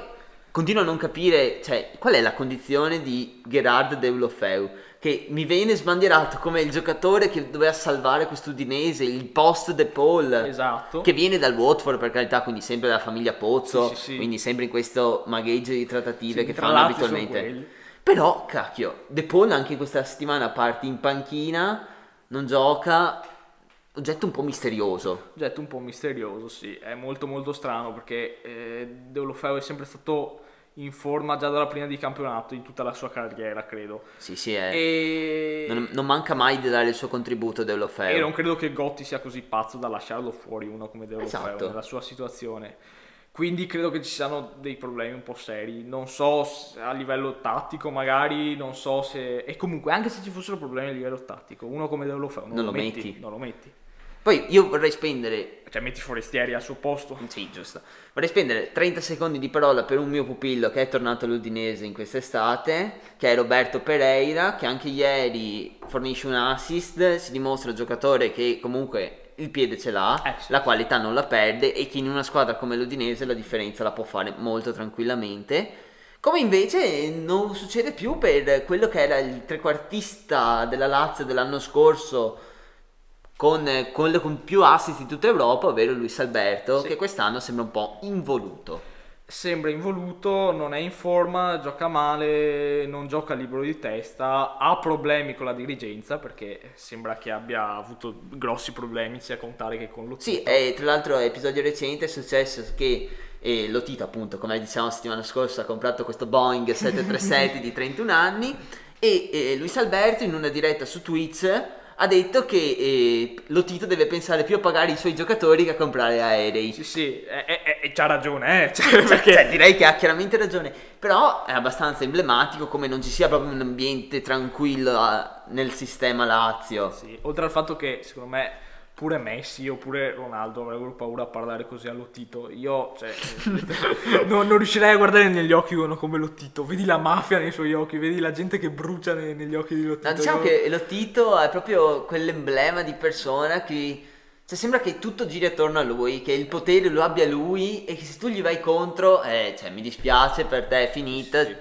A: continuo a non capire, cioè, qual è la condizione di Gerard Deulofeu, che mi viene sbandierato come il giocatore che doveva salvare quest'Udinese, il post De Paul.
B: Esatto.
A: Che viene dal Watford per carità, quindi sempre dalla famiglia Pozzo,
B: Sì, sì, sì.
A: quindi sempre in questo magheggio di trattative che fanno abitualmente. Però, cacchio, De Paul anche questa settimana parte in panchina, non gioca, oggetto un po' misterioso.
B: Oggetto un po' misterioso, sì, è molto molto strano perché eh, Deulofeu è sempre stato in forma già dalla prima di campionato in tutta la sua carriera, credo.
A: Sì, sì, è...
B: E...
A: Non, non manca mai di dare il suo contributo Deulofeu.
B: E non credo che Gotti sia così pazzo da lasciarlo fuori uno come Deulofeu
A: Esatto.
B: nella sua situazione. Quindi credo che ci siano dei problemi un po' seri. Non so a livello tattico, magari, non so se. E comunque, anche se ci fossero problemi a livello tattico, uno come Deulofeu non,
A: Non
B: lo
A: lo
B: metti,
A: metti.
B: Non lo metti.
A: Poi io vorrei spendere
B: Cioè, metti Forestieri al suo posto.
A: Sì, giusto. Vorrei spendere 30 secondi di parola per un mio pupillo che è tornato all'Udinese in quest'estate, che è Roberto Pereira, che anche ieri fornisce un assist, si dimostra un giocatore che comunque il piede ce l'ha,
B: Eh, sì.
A: la qualità non la perde e che in una squadra come l'Udinese la differenza la può fare molto tranquillamente. Come invece non succede più per quello che era il trequartista della Lazio dell'anno scorso, con eh, quello con più assist di tutta Europa, ovvero Luis Alberto,
B: Sì.
A: che quest'anno sembra un po' involuto.
B: Sembra involuto, non è in forma, gioca male, non gioca libero di testa, ha problemi con la dirigenza perché sembra che abbia avuto grossi problemi sia con Tare che con Lotito.
A: Sì, e tra l'altro episodio recente è successo che eh, Lotito appunto, come diciamo la settimana scorsa, ha comprato questo Boeing 737 di 31 anni e eh, Luis Alberto in una diretta su Twitch ha detto che eh, Lotito deve pensare più a pagare i suoi giocatori che a comprare aerei.
B: Sì, sì, e, c'ha ragione, eh. Cioè,
A: Cioè,
B: perché...
A: cioè, direi che ha chiaramente ragione, però è abbastanza emblematico come non ci sia proprio un ambiente tranquillo ah, nel sistema Lazio.
B: Sì, oltre al fatto che secondo me pure Messi oppure Ronaldo avrebbero paura a parlare così a Lotito. Io, cioè, non, non riuscirei a guardare negli occhi uno come Lotito. Vedi la mafia nei suoi occhi, vedi la gente che brucia ne- negli occhi di Lotito.
A: No, diciamo
B: Io-
A: che Lotito è proprio quell'emblema di persona che cioè, sembra che tutto giri attorno a lui, che il potere lo abbia lui e che se tu gli vai contro, eh, cioè, mi dispiace per te, è finita.
B: Sì.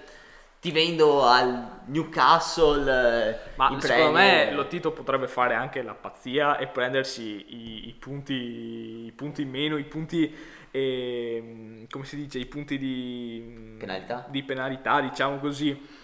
A: Ti vendo al Newcastle eh,
B: Ma secondo me Lotito potrebbe fare anche la pazzia e prendersi i, i punti, i punti in meno, i punti, ehm, come si dice, i punti di
A: Penalità?
B: di penalità, diciamo così.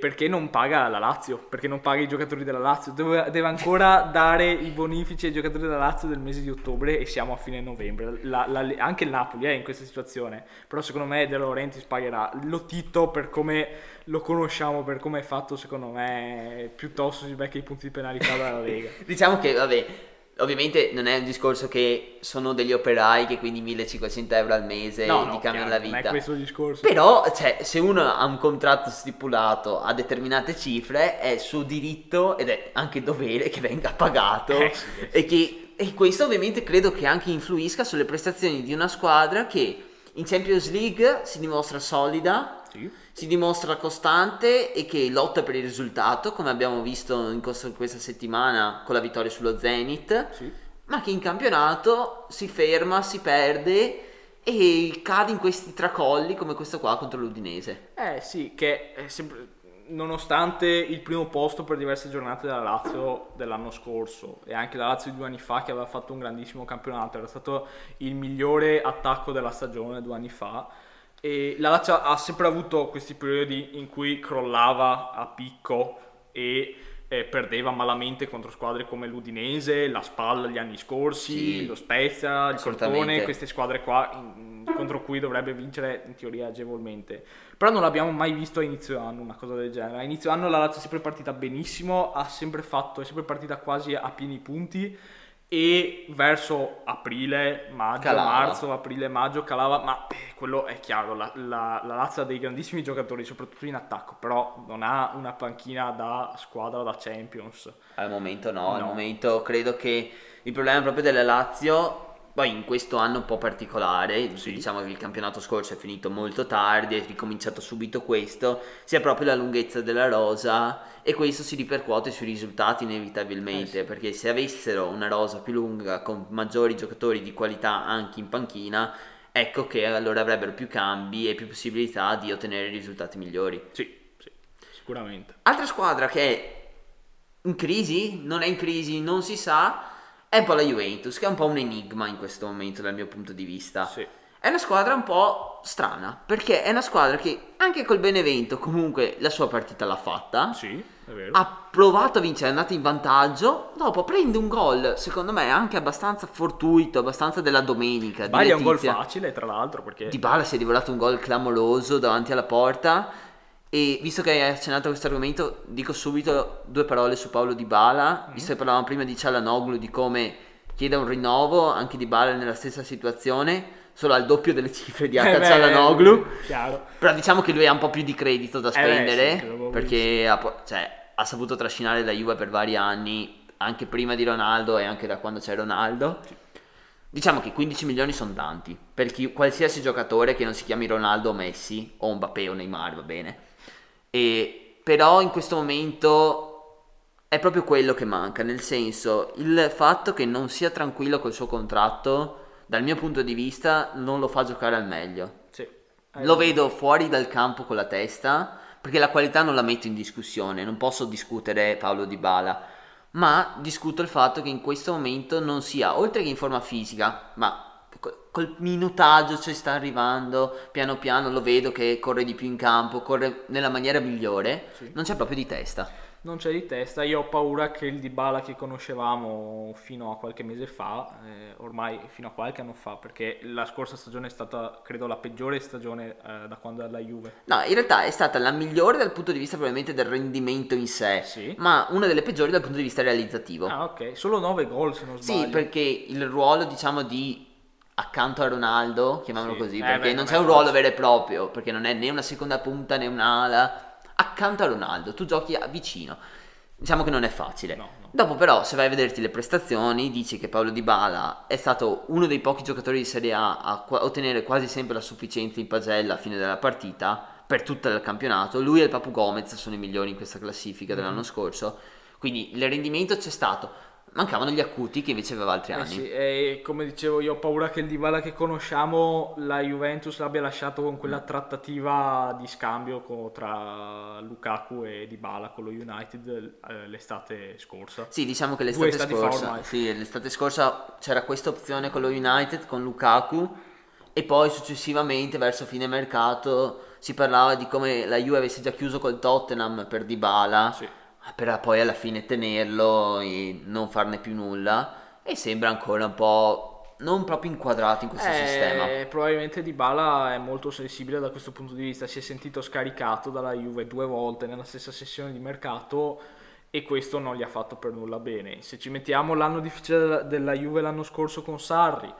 B: Perché non paga la Lazio? Perché non paga i giocatori della Lazio? Deve, deve ancora dare i bonifici ai giocatori della Lazio del mese di ottobre e siamo a fine novembre. La- la- anche il Napoli è in questa situazione. Però secondo me De Laurentiis pagherà. Lo Tito per come lo conosciamo, per come è fatto, secondo me piuttosto si becca i punti di penalità dalla Lega.
A: Diciamo che, vabbè, ovviamente non è un discorso che sono degli operai che quindi 1500 euro al mese
B: No,
A: gli
B: no,
A: cambiano
B: chiaro,
A: la
B: non è
A: vita.
B: questo il discorso.
A: Però, cioè, se uno ha un contratto stipulato a determinate cifre, è suo diritto ed è anche dovere che venga pagato.
B: Eh, sì, eh, sì.
A: E, che, e questo ovviamente credo che anche influisca sulle prestazioni di una squadra che in Champions League si dimostra solida,
B: Sì.
A: Si dimostra costante e che lotta per il risultato, come abbiamo visto in questa settimana con la vittoria sullo Zenith.
B: Sì.
A: ma che in campionato si ferma, si perde e cade in questi tracolli come questo qua contro l'Udinese.
B: Eh sì, che è sempre, nonostante il primo posto per diverse giornate della Lazio dell'anno scorso e anche la Lazio di due anni fa che aveva fatto un grandissimo campionato, era stato il migliore attacco della stagione due anni fa e la Lazio ha sempre avuto questi periodi in cui crollava a picco e eh, perdeva malamente contro squadre come l'Udinese, la Spalla gli anni scorsi,
A: Sì,
B: lo Spezia, il. Cortone, queste squadre qua in- contro cui dovrebbe vincere in teoria agevolmente. Però non l'abbiamo mai visto a inizio anno una cosa del genere. A inizio anno la Lazio è sempre partita benissimo, ha sempre fatto, è sempre partita quasi a pieni punti e verso aprile, maggio,
A: Calava.
B: marzo, aprile, maggio calava, ma eh, quello è chiaro, la, la, la Lazio ha dei grandissimi giocatori, soprattutto in attacco, però non ha una panchina da squadra da Champions.
A: Al momento no, al
B: No.
A: momento credo che il problema proprio della Lazio, poi in questo anno un po' particolare,
B: Sì.
A: diciamo che il campionato scorso è finito molto tardi, è ricominciato subito questo, sia proprio la lunghezza della rosa e questo si ripercuote sui risultati inevitabilmente,
B: Eh sì.
A: perché se avessero una rosa più lunga con maggiori giocatori di qualità anche in panchina, ecco che allora avrebbero più cambi e più possibilità di ottenere risultati migliori.
B: Sì, sì, sicuramente.
A: Altra squadra che è in crisi, non è in crisi, non si sa, è un po' la Juventus, che è un po' un enigma in questo momento dal mio punto di vista.
B: Sì.
A: È una squadra un po' strana, perché è una squadra che anche col Benevento comunque la sua partita l'ha fatta.
B: Sì, è vero.
A: Ha provato a vincere, è andata in vantaggio, dopo prende un gol, secondo me anche abbastanza fortuito, abbastanza della domenica. di
B: Sbaglia un gol facile, tra l'altro, perché
A: Di Bala si è rivelato un gol clamoroso davanti alla porta. E visto che hai accennato a questo argomento, dico subito due parole su Paolo Di Bala. Visto che parlavamo prima di Cialanoglu, di come chiede un rinnovo, anche Di Bala è nella stessa situazione, solo al doppio delle cifre di
B: Eh
A: H.
B: beh,
A: Cialanoglu.
B: Chiaro.
A: Però diciamo che lui ha un po' più di credito da
B: Eh beh,
A: spendere,
B: sì,
A: perché ha, cioè, ha saputo trascinare la Juve per vari anni, anche prima di Ronaldo e anche da quando c'è Ronaldo. Diciamo che 15 milioni sono tanti, per chi- qualsiasi giocatore che non si chiami Ronaldo o Messi, o Mbappé o Neymar, va bene. E, però in questo momento è proprio quello che manca, nel senso, il fatto che non sia tranquillo col suo contratto, dal mio punto di vista, non lo fa giocare al meglio.
B: Sì. Eh,
A: Lo vedo fuori dal campo con la testa perché la qualità non la metto in discussione, non posso discutere Paolo Di Bala, ma discuto il fatto che in questo momento non sia, oltre che in forma fisica, ma col minutaggio ci sta arrivando, piano piano lo vedo che corre di più in campo, corre nella maniera migliore,
B: Sì.
A: non c'è proprio di testa.
B: Non c'è di testa, io ho paura che il Dybala che conoscevamo fino a qualche mese fa, eh, ormai fino a qualche anno fa, perché la scorsa stagione è stata, credo, la peggiore stagione eh, da quando è alla Juve.
A: No, in realtà è stata la migliore dal punto di vista probabilmente del rendimento in sé,
B: Sì.
A: ma una delle peggiori dal punto di vista realizzativo.
B: Ah, ok, solo 9 gol se non sbaglio.
A: Sì, perché il ruolo, diciamo, di accanto a Ronaldo, chiamiamolo
B: Sì.
A: così,
B: Eh,
A: perché
B: beh,
A: non c'è un ruolo vero e proprio, perché non è né una seconda punta né un'ala, accanto a Ronaldo, tu giochi vicino. Diciamo che non è facile.
B: No, no.
A: Dopo però, se vai a vederti le prestazioni, dici che Paolo Di Bala è stato uno dei pochi giocatori di Serie A a ottenere quasi sempre la sufficienza in pagella a fine della partita per tutto il campionato. Lui e il Papu Gomez sono i migliori in questa classifica
B: Mm-hmm.
A: dell'anno scorso. Quindi il rendimento c'è stato. Mancavano gli acuti che invece aveva altri
B: Eh
A: anni.
B: sì, e come dicevo io ho paura che il Dybala che conosciamo la Juventus l'abbia lasciato con
A: Mm.
B: quella trattativa di scambio co- tra Lukaku e Dybala con lo United eh, l'estate scorsa.
A: Sì, diciamo che l'estate scorsa,
B: ormai.
A: sì, l'estate scorsa c'era questa opzione con lo United, con Lukaku, e poi successivamente, verso fine mercato, si parlava di come la Juve avesse già chiuso col Tottenham per Dybala,
B: Sì.
A: Per poi alla fine tenerlo e non farne più nulla, e sembra ancora un po' non proprio inquadrato in questo
B: Eh,
A: sistema.
B: Probabilmente Dybala è molto sensibile da questo punto di vista, si è sentito scaricato dalla Juve due volte nella stessa sessione di mercato e questo non gli ha fatto per nulla bene. Se ci mettiamo l'anno difficile della- della Juve l'anno scorso con Sarri,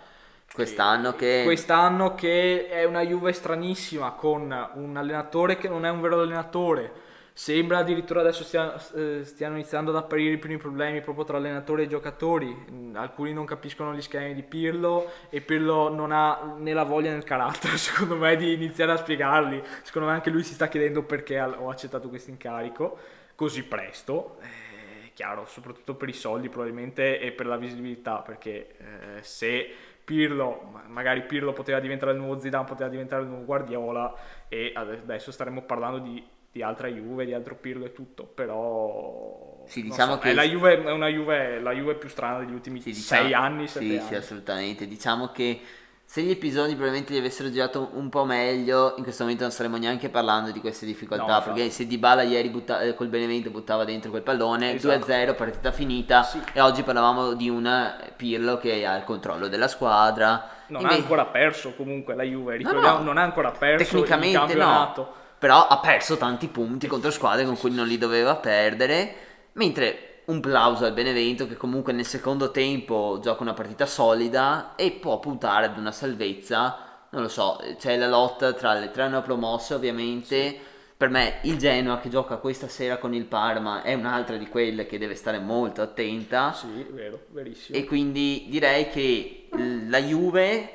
A: Quest'anno che...
B: quest'anno che è una Juve stranissima con un allenatore che non è un vero allenatore. Sembra addirittura adesso stia- eh, stiano iniziando ad apparire i primi problemi proprio tra allenatori e giocatori. Mm, Alcuni non capiscono gli schemi di Pirlo e Pirlo non ha né la voglia né il carattere, secondo me, di iniziare a spiegarli. Secondo me anche lui si sta chiedendo perché ho accettato questo incarico così presto. Eh, chiaro, soprattutto per i soldi probabilmente e per la visibilità, perché eh, se Pirlo, magari Pirlo poteva diventare il nuovo Zidane, poteva diventare il nuovo Guardiola e adesso staremo parlando di, di altra Juve, di altro Pirlo e tutto, però
A: sì, diciamo
B: so,
A: che...
B: è, la Juve, è una Juve, la Juve più strana degli ultimi sì, diciamo... sei anni, sette
A: sì,
B: anni.
A: Sì, assolutamente, diciamo che se gli episodi probabilmente li avessero girato un po' meglio, in questo momento non staremmo neanche parlando di queste difficoltà. No, perché se Dybala ieri butta- eh, col Benevento buttava dentro quel pallone, esatto. 2-0, partita finita. Sì. E oggi parlavamo di un Pirlo che ha il controllo della squadra.
B: Non Invece... ha ancora perso comunque la Juve, ricordiamo, no, no. non ha ancora perso Tecnicamente il campionato. No,
A: però ha perso tanti punti contro squadre con cui non li doveva perdere. Mentre un plauso al Benevento che comunque nel secondo tempo gioca una partita solida e può puntare ad una salvezza. Non lo so, c'è la lotta tra le tre neopromosse ovviamente. Sì. Per me il Genoa che gioca questa sera con il Parma è un'altra di quelle che deve stare molto attenta.
B: Sì, vero, verissimo.
A: E quindi direi che la Juve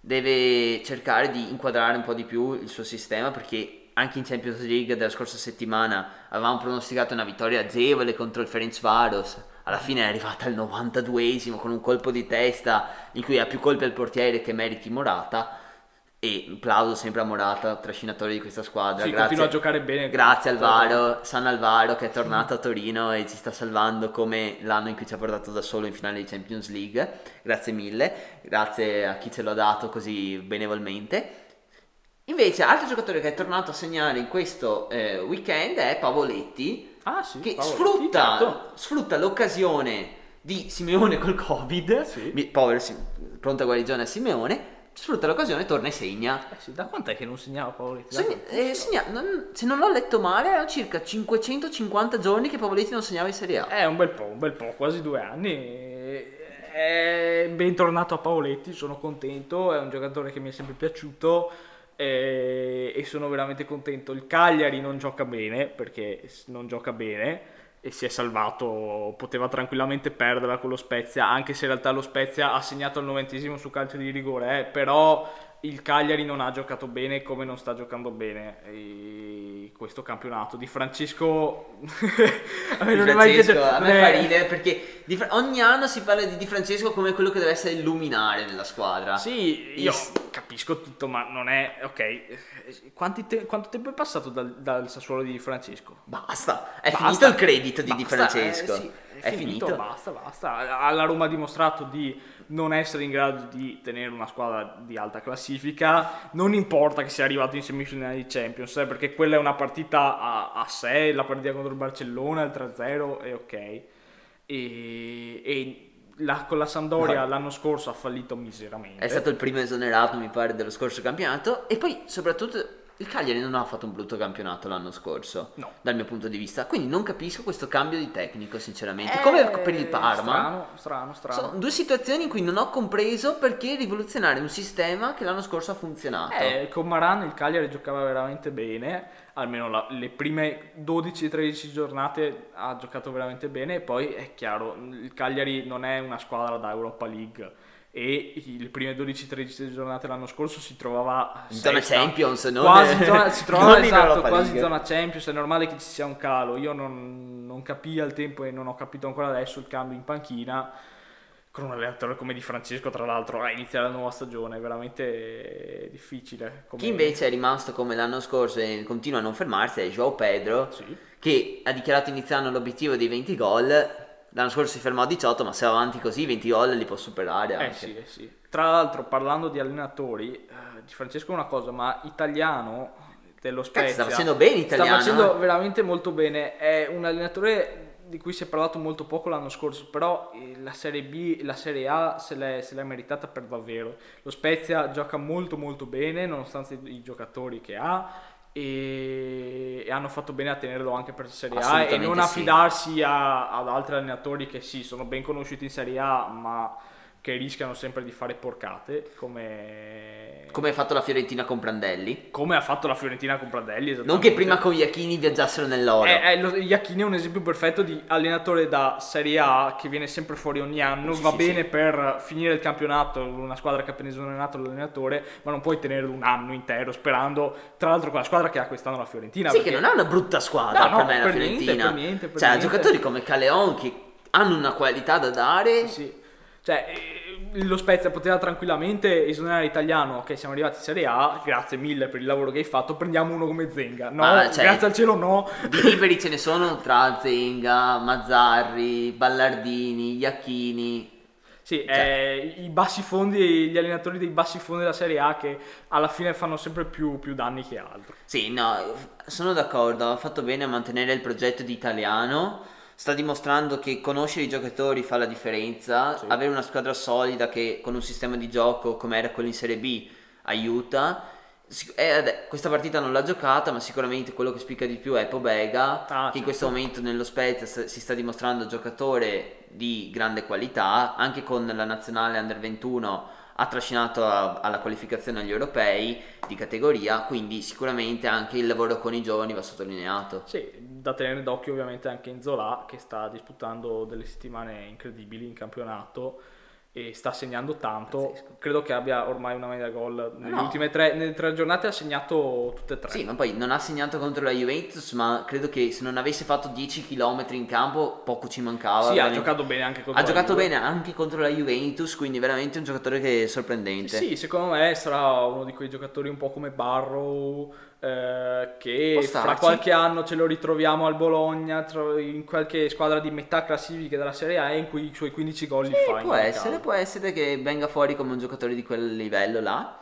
A: deve cercare di inquadrare un po' di più il suo sistema perché anche in Champions League della scorsa settimana avevamo pronosticato una vittoria agevole contro il Ferenc Varos alla fine è arrivata al 92esimo con un colpo di testa in cui ha più colpi al portiere che meriti Morata e plauso sempre a Morata, trascinatore di questa squadra.
B: Sì, grazie, continua a giocare bene.
A: Grazie Alvaro, San Alvaro che è tornato a Torino e ci sta salvando come l'anno in cui ci ha portato da solo in finale di Champions League. Grazie mille, grazie a chi ce l'ha dato così benevolmente. Invece, altro giocatore che è tornato a segnare in questo eh, weekend è Pavoletti,
B: ah, sì,
A: che
B: Pavoletti,
A: sfrutta,
B: certo.
A: sfrutta, l'occasione di Simeone col Covid, sì. Mi, povero, pronta guarigione a Simeone, sfrutta l'occasione, torna e segna.
B: Eh sì, da quant'è che non segnava Pavoletti?
A: Segna, eh, segna, non, se non l'ho letto male, erano circa 550 giorni che Pavoletti non segnava in Serie A.
B: È un bel po', un bel po', quasi due anni. È bentornato a Pavoletti, sono contento, è un giocatore che mi è sempre piaciuto e, e sono veramente contento. Il Cagliari non gioca bene perché non gioca bene e si è salvato, poteva tranquillamente perderla con lo Spezia, anche se in realtà lo Spezia ha segnato al novantesimo su calcio di rigore, eh, però il Cagliari non ha giocato bene come non sta giocando bene questo campionato. Di Francesco
A: a me, di non Francesco, a me fa ridere perché di, ogni anno si parla di Di Francesco come quello che deve essere il luminare della squadra.
B: Sì, io capisco tutto, ma non è ok. Te, quanto tempo è passato dal, dal, Sassuolo di Di Francesco?
A: Basta, è basta, finito il credito di basta, Di Francesco. Eh, sì,
B: è, è finito, finito, basta, basta. Alla Roma ha dimostrato di non essere in grado di tenere una squadra di alta classifica, non importa che sia arrivato in semifinale di Champions, eh, perché quella è una partita a, a sé, la partita contro il Barcellona, il 3-0 è ok. E, e la, con la Sampdoria no. l'anno scorso ha fallito miseramente.
A: È stato il primo esonerato, mi pare, dello scorso campionato. E poi, soprattutto, il Cagliari non ha fatto un brutto campionato l'anno scorso,
B: no.
A: dal mio punto di vista. Quindi non capisco questo cambio di tecnico, sinceramente. Eh, Come per il Parma.
B: Strano, strano, strano.
A: Sono due situazioni in cui non ho compreso perché rivoluzionare un sistema che l'anno scorso ha funzionato.
B: Eh, con Maran il Cagliari giocava veramente bene, almeno la, le prime 12-13 giornate ha giocato veramente bene. E poi è chiaro, il Cagliari non è una squadra da Europa League e le prime 12-13 giornate l'anno scorso si trovava
A: in zona Champions non
B: quasi zona, si trovava esatto, quasi in zona Champions è normale che ci sia un calo. Io non, non capii al tempo e non ho capito ancora adesso il cambio in panchina. Con un allenatore come Di Francesco tra l'altro a iniziare la nuova stagione è veramente difficile
A: come... chi invece è rimasto come l'anno scorso e continua a non fermarsi è Joao Pedro
B: sì.
A: che ha dichiarato iniziando l'obiettivo dei 20 gol L'anno scorso si fermò a 18, ma se va avanti così 20 gol li può superare.
B: Anche. Eh sì, eh sì. Tra l'altro, parlando di allenatori, eh, di Francesco una cosa, ma italiano dello Spezia... Cazzo,
A: sta facendo bene italiano.
B: Sta facendo
A: eh?
B: veramente molto bene. È un allenatore di cui si è parlato molto poco l'anno scorso, però eh, la Serie B, la Serie A se l'è, se l'è meritata per davvero. Lo Spezia gioca molto molto bene, nonostante i giocatori che ha e, e, hanno fatto bene a tenerlo anche per Serie A e non affidarsi sì. a, ad altri allenatori che sì, sono ben conosciuti in Serie A, ma che rischiano sempre di fare porcate, come...
A: Come ha fatto la Fiorentina con Prandelli.
B: Come ha fatto la Fiorentina con Prandelli,
A: Non che prima con Iachini viaggiassero nell'oro.
B: Eh, eh, lo, Iachini è un esempio perfetto di allenatore da Serie A che viene sempre fuori ogni anno,
A: Sì,
B: va
A: sì,
B: bene
A: sì.
B: per finire il campionato, una squadra che ha appena esonerato l'allenatore, ma non puoi tenerlo un anno intero sperando, tra l'altro con la squadra che ha quest'anno la Fiorentina.
A: Sì,
B: perché-
A: che non è una brutta squadra
B: No, no,
A: per me la
B: per niente,
A: Fiorentina.
B: per niente, per
A: cioè,
B: niente.
A: giocatori come Caleon che hanno una qualità da dare.
B: Sì. Cioè, lo Spezia poteva tranquillamente esonerare l'italiano, ok, siamo arrivati in Serie A, grazie mille per il lavoro che hai fatto, prendiamo uno come Zenga. No,
A: Ma, cioè,
B: grazie al cielo no.
A: Di liberi ce ne sono tra Zenga, Mazzarri, Ballardini, Iacchini.
B: Sì,
A: Cioè-
B: eh, i bassi fondi, gli allenatori dei bassi fondi della Serie A che alla fine fanno sempre più, più danni che altro.
A: Sì, no, sono d'accordo, ha fatto bene a mantenere il progetto di italiano. Sta dimostrando che conoscere i giocatori fa la differenza.
B: Sì.
A: Avere una squadra solida che con un sistema di gioco come era quello in Serie B aiuta. Sic- eh, questa partita non l'ha giocata, ma sicuramente quello che spicca di più è Pobega,
B: Ah,
A: che in
B: certo.
A: questo momento nello Spezia si sta dimostrando giocatore di grande qualità. Anche con la nazionale Under 21 ha trascinato a- alla qualificazione agli europei di categoria, quindi sicuramente anche il lavoro con i giovani va sottolineato.
B: Sì, da tenere d'occhio ovviamente anche Inzola che sta disputando delle settimane incredibili in campionato e sta segnando tanto.
A: Pazzesco.
B: Credo che abbia ormai una media gol nelle
A: No.
B: ultime tre, nelle tre giornate ha segnato tutte e tre.
A: Sì, ma poi non ha segnato contro la Juventus, ma credo che se non avesse fatto 10 km in campo poco ci mancava.
B: Sì, ha
A: veramente.
B: giocato bene anche contro
A: Ha
B: la
A: giocato
B: Juve.
A: bene anche contro la Juventus, quindi veramente un giocatore che è sorprendente.
B: Sì, secondo me sarà uno di quei giocatori un po' come Barrow eh, che fra qualche anno ce lo ritroviamo al Bologna, in qualche squadra di metà classifica della Serie A in cui i suoi 15 gol li
A: Sì,
B: fa. in
A: può essere,
B: caso.
A: può essere che venga fuori come un giocatore di quel livello là.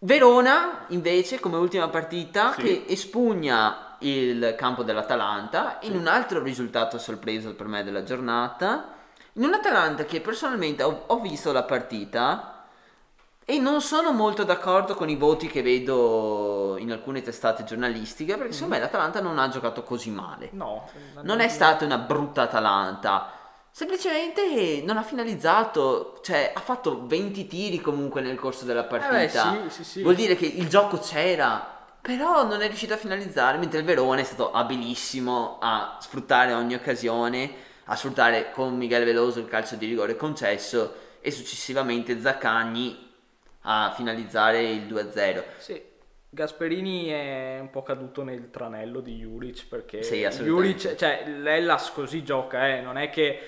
A: Verona, invece, come ultima partita,
B: Sì.
A: che espugna il campo dell'Atalanta in un altro risultato sorpreso per me della giornata. In un Atalanta che personalmente ho, ho visto la partita e non sono molto d'accordo con i voti che vedo in alcune testate giornalistiche perché secondo me l'Atalanta non ha giocato così male.
B: No,
A: Non è stata una brutta Atalanta, semplicemente non ha finalizzato, cioè ha fatto 20 tiri comunque nel corso della partita.
B: Eh beh, sì, sì, sì.
A: Vuol dire che il gioco c'era, però non è riuscito a finalizzare, mentre il Verona è stato abilissimo a sfruttare ogni occasione, a sfruttare con Miguel Veloso il calcio di rigore concesso e successivamente Zaccagni a finalizzare il 2-0.
B: Sì, Gasperini è un po' caduto nel tranello di Juric perché
A: Sì, assolutamente.
B: Juric, cioè l'Ellas così gioca, eh, non è che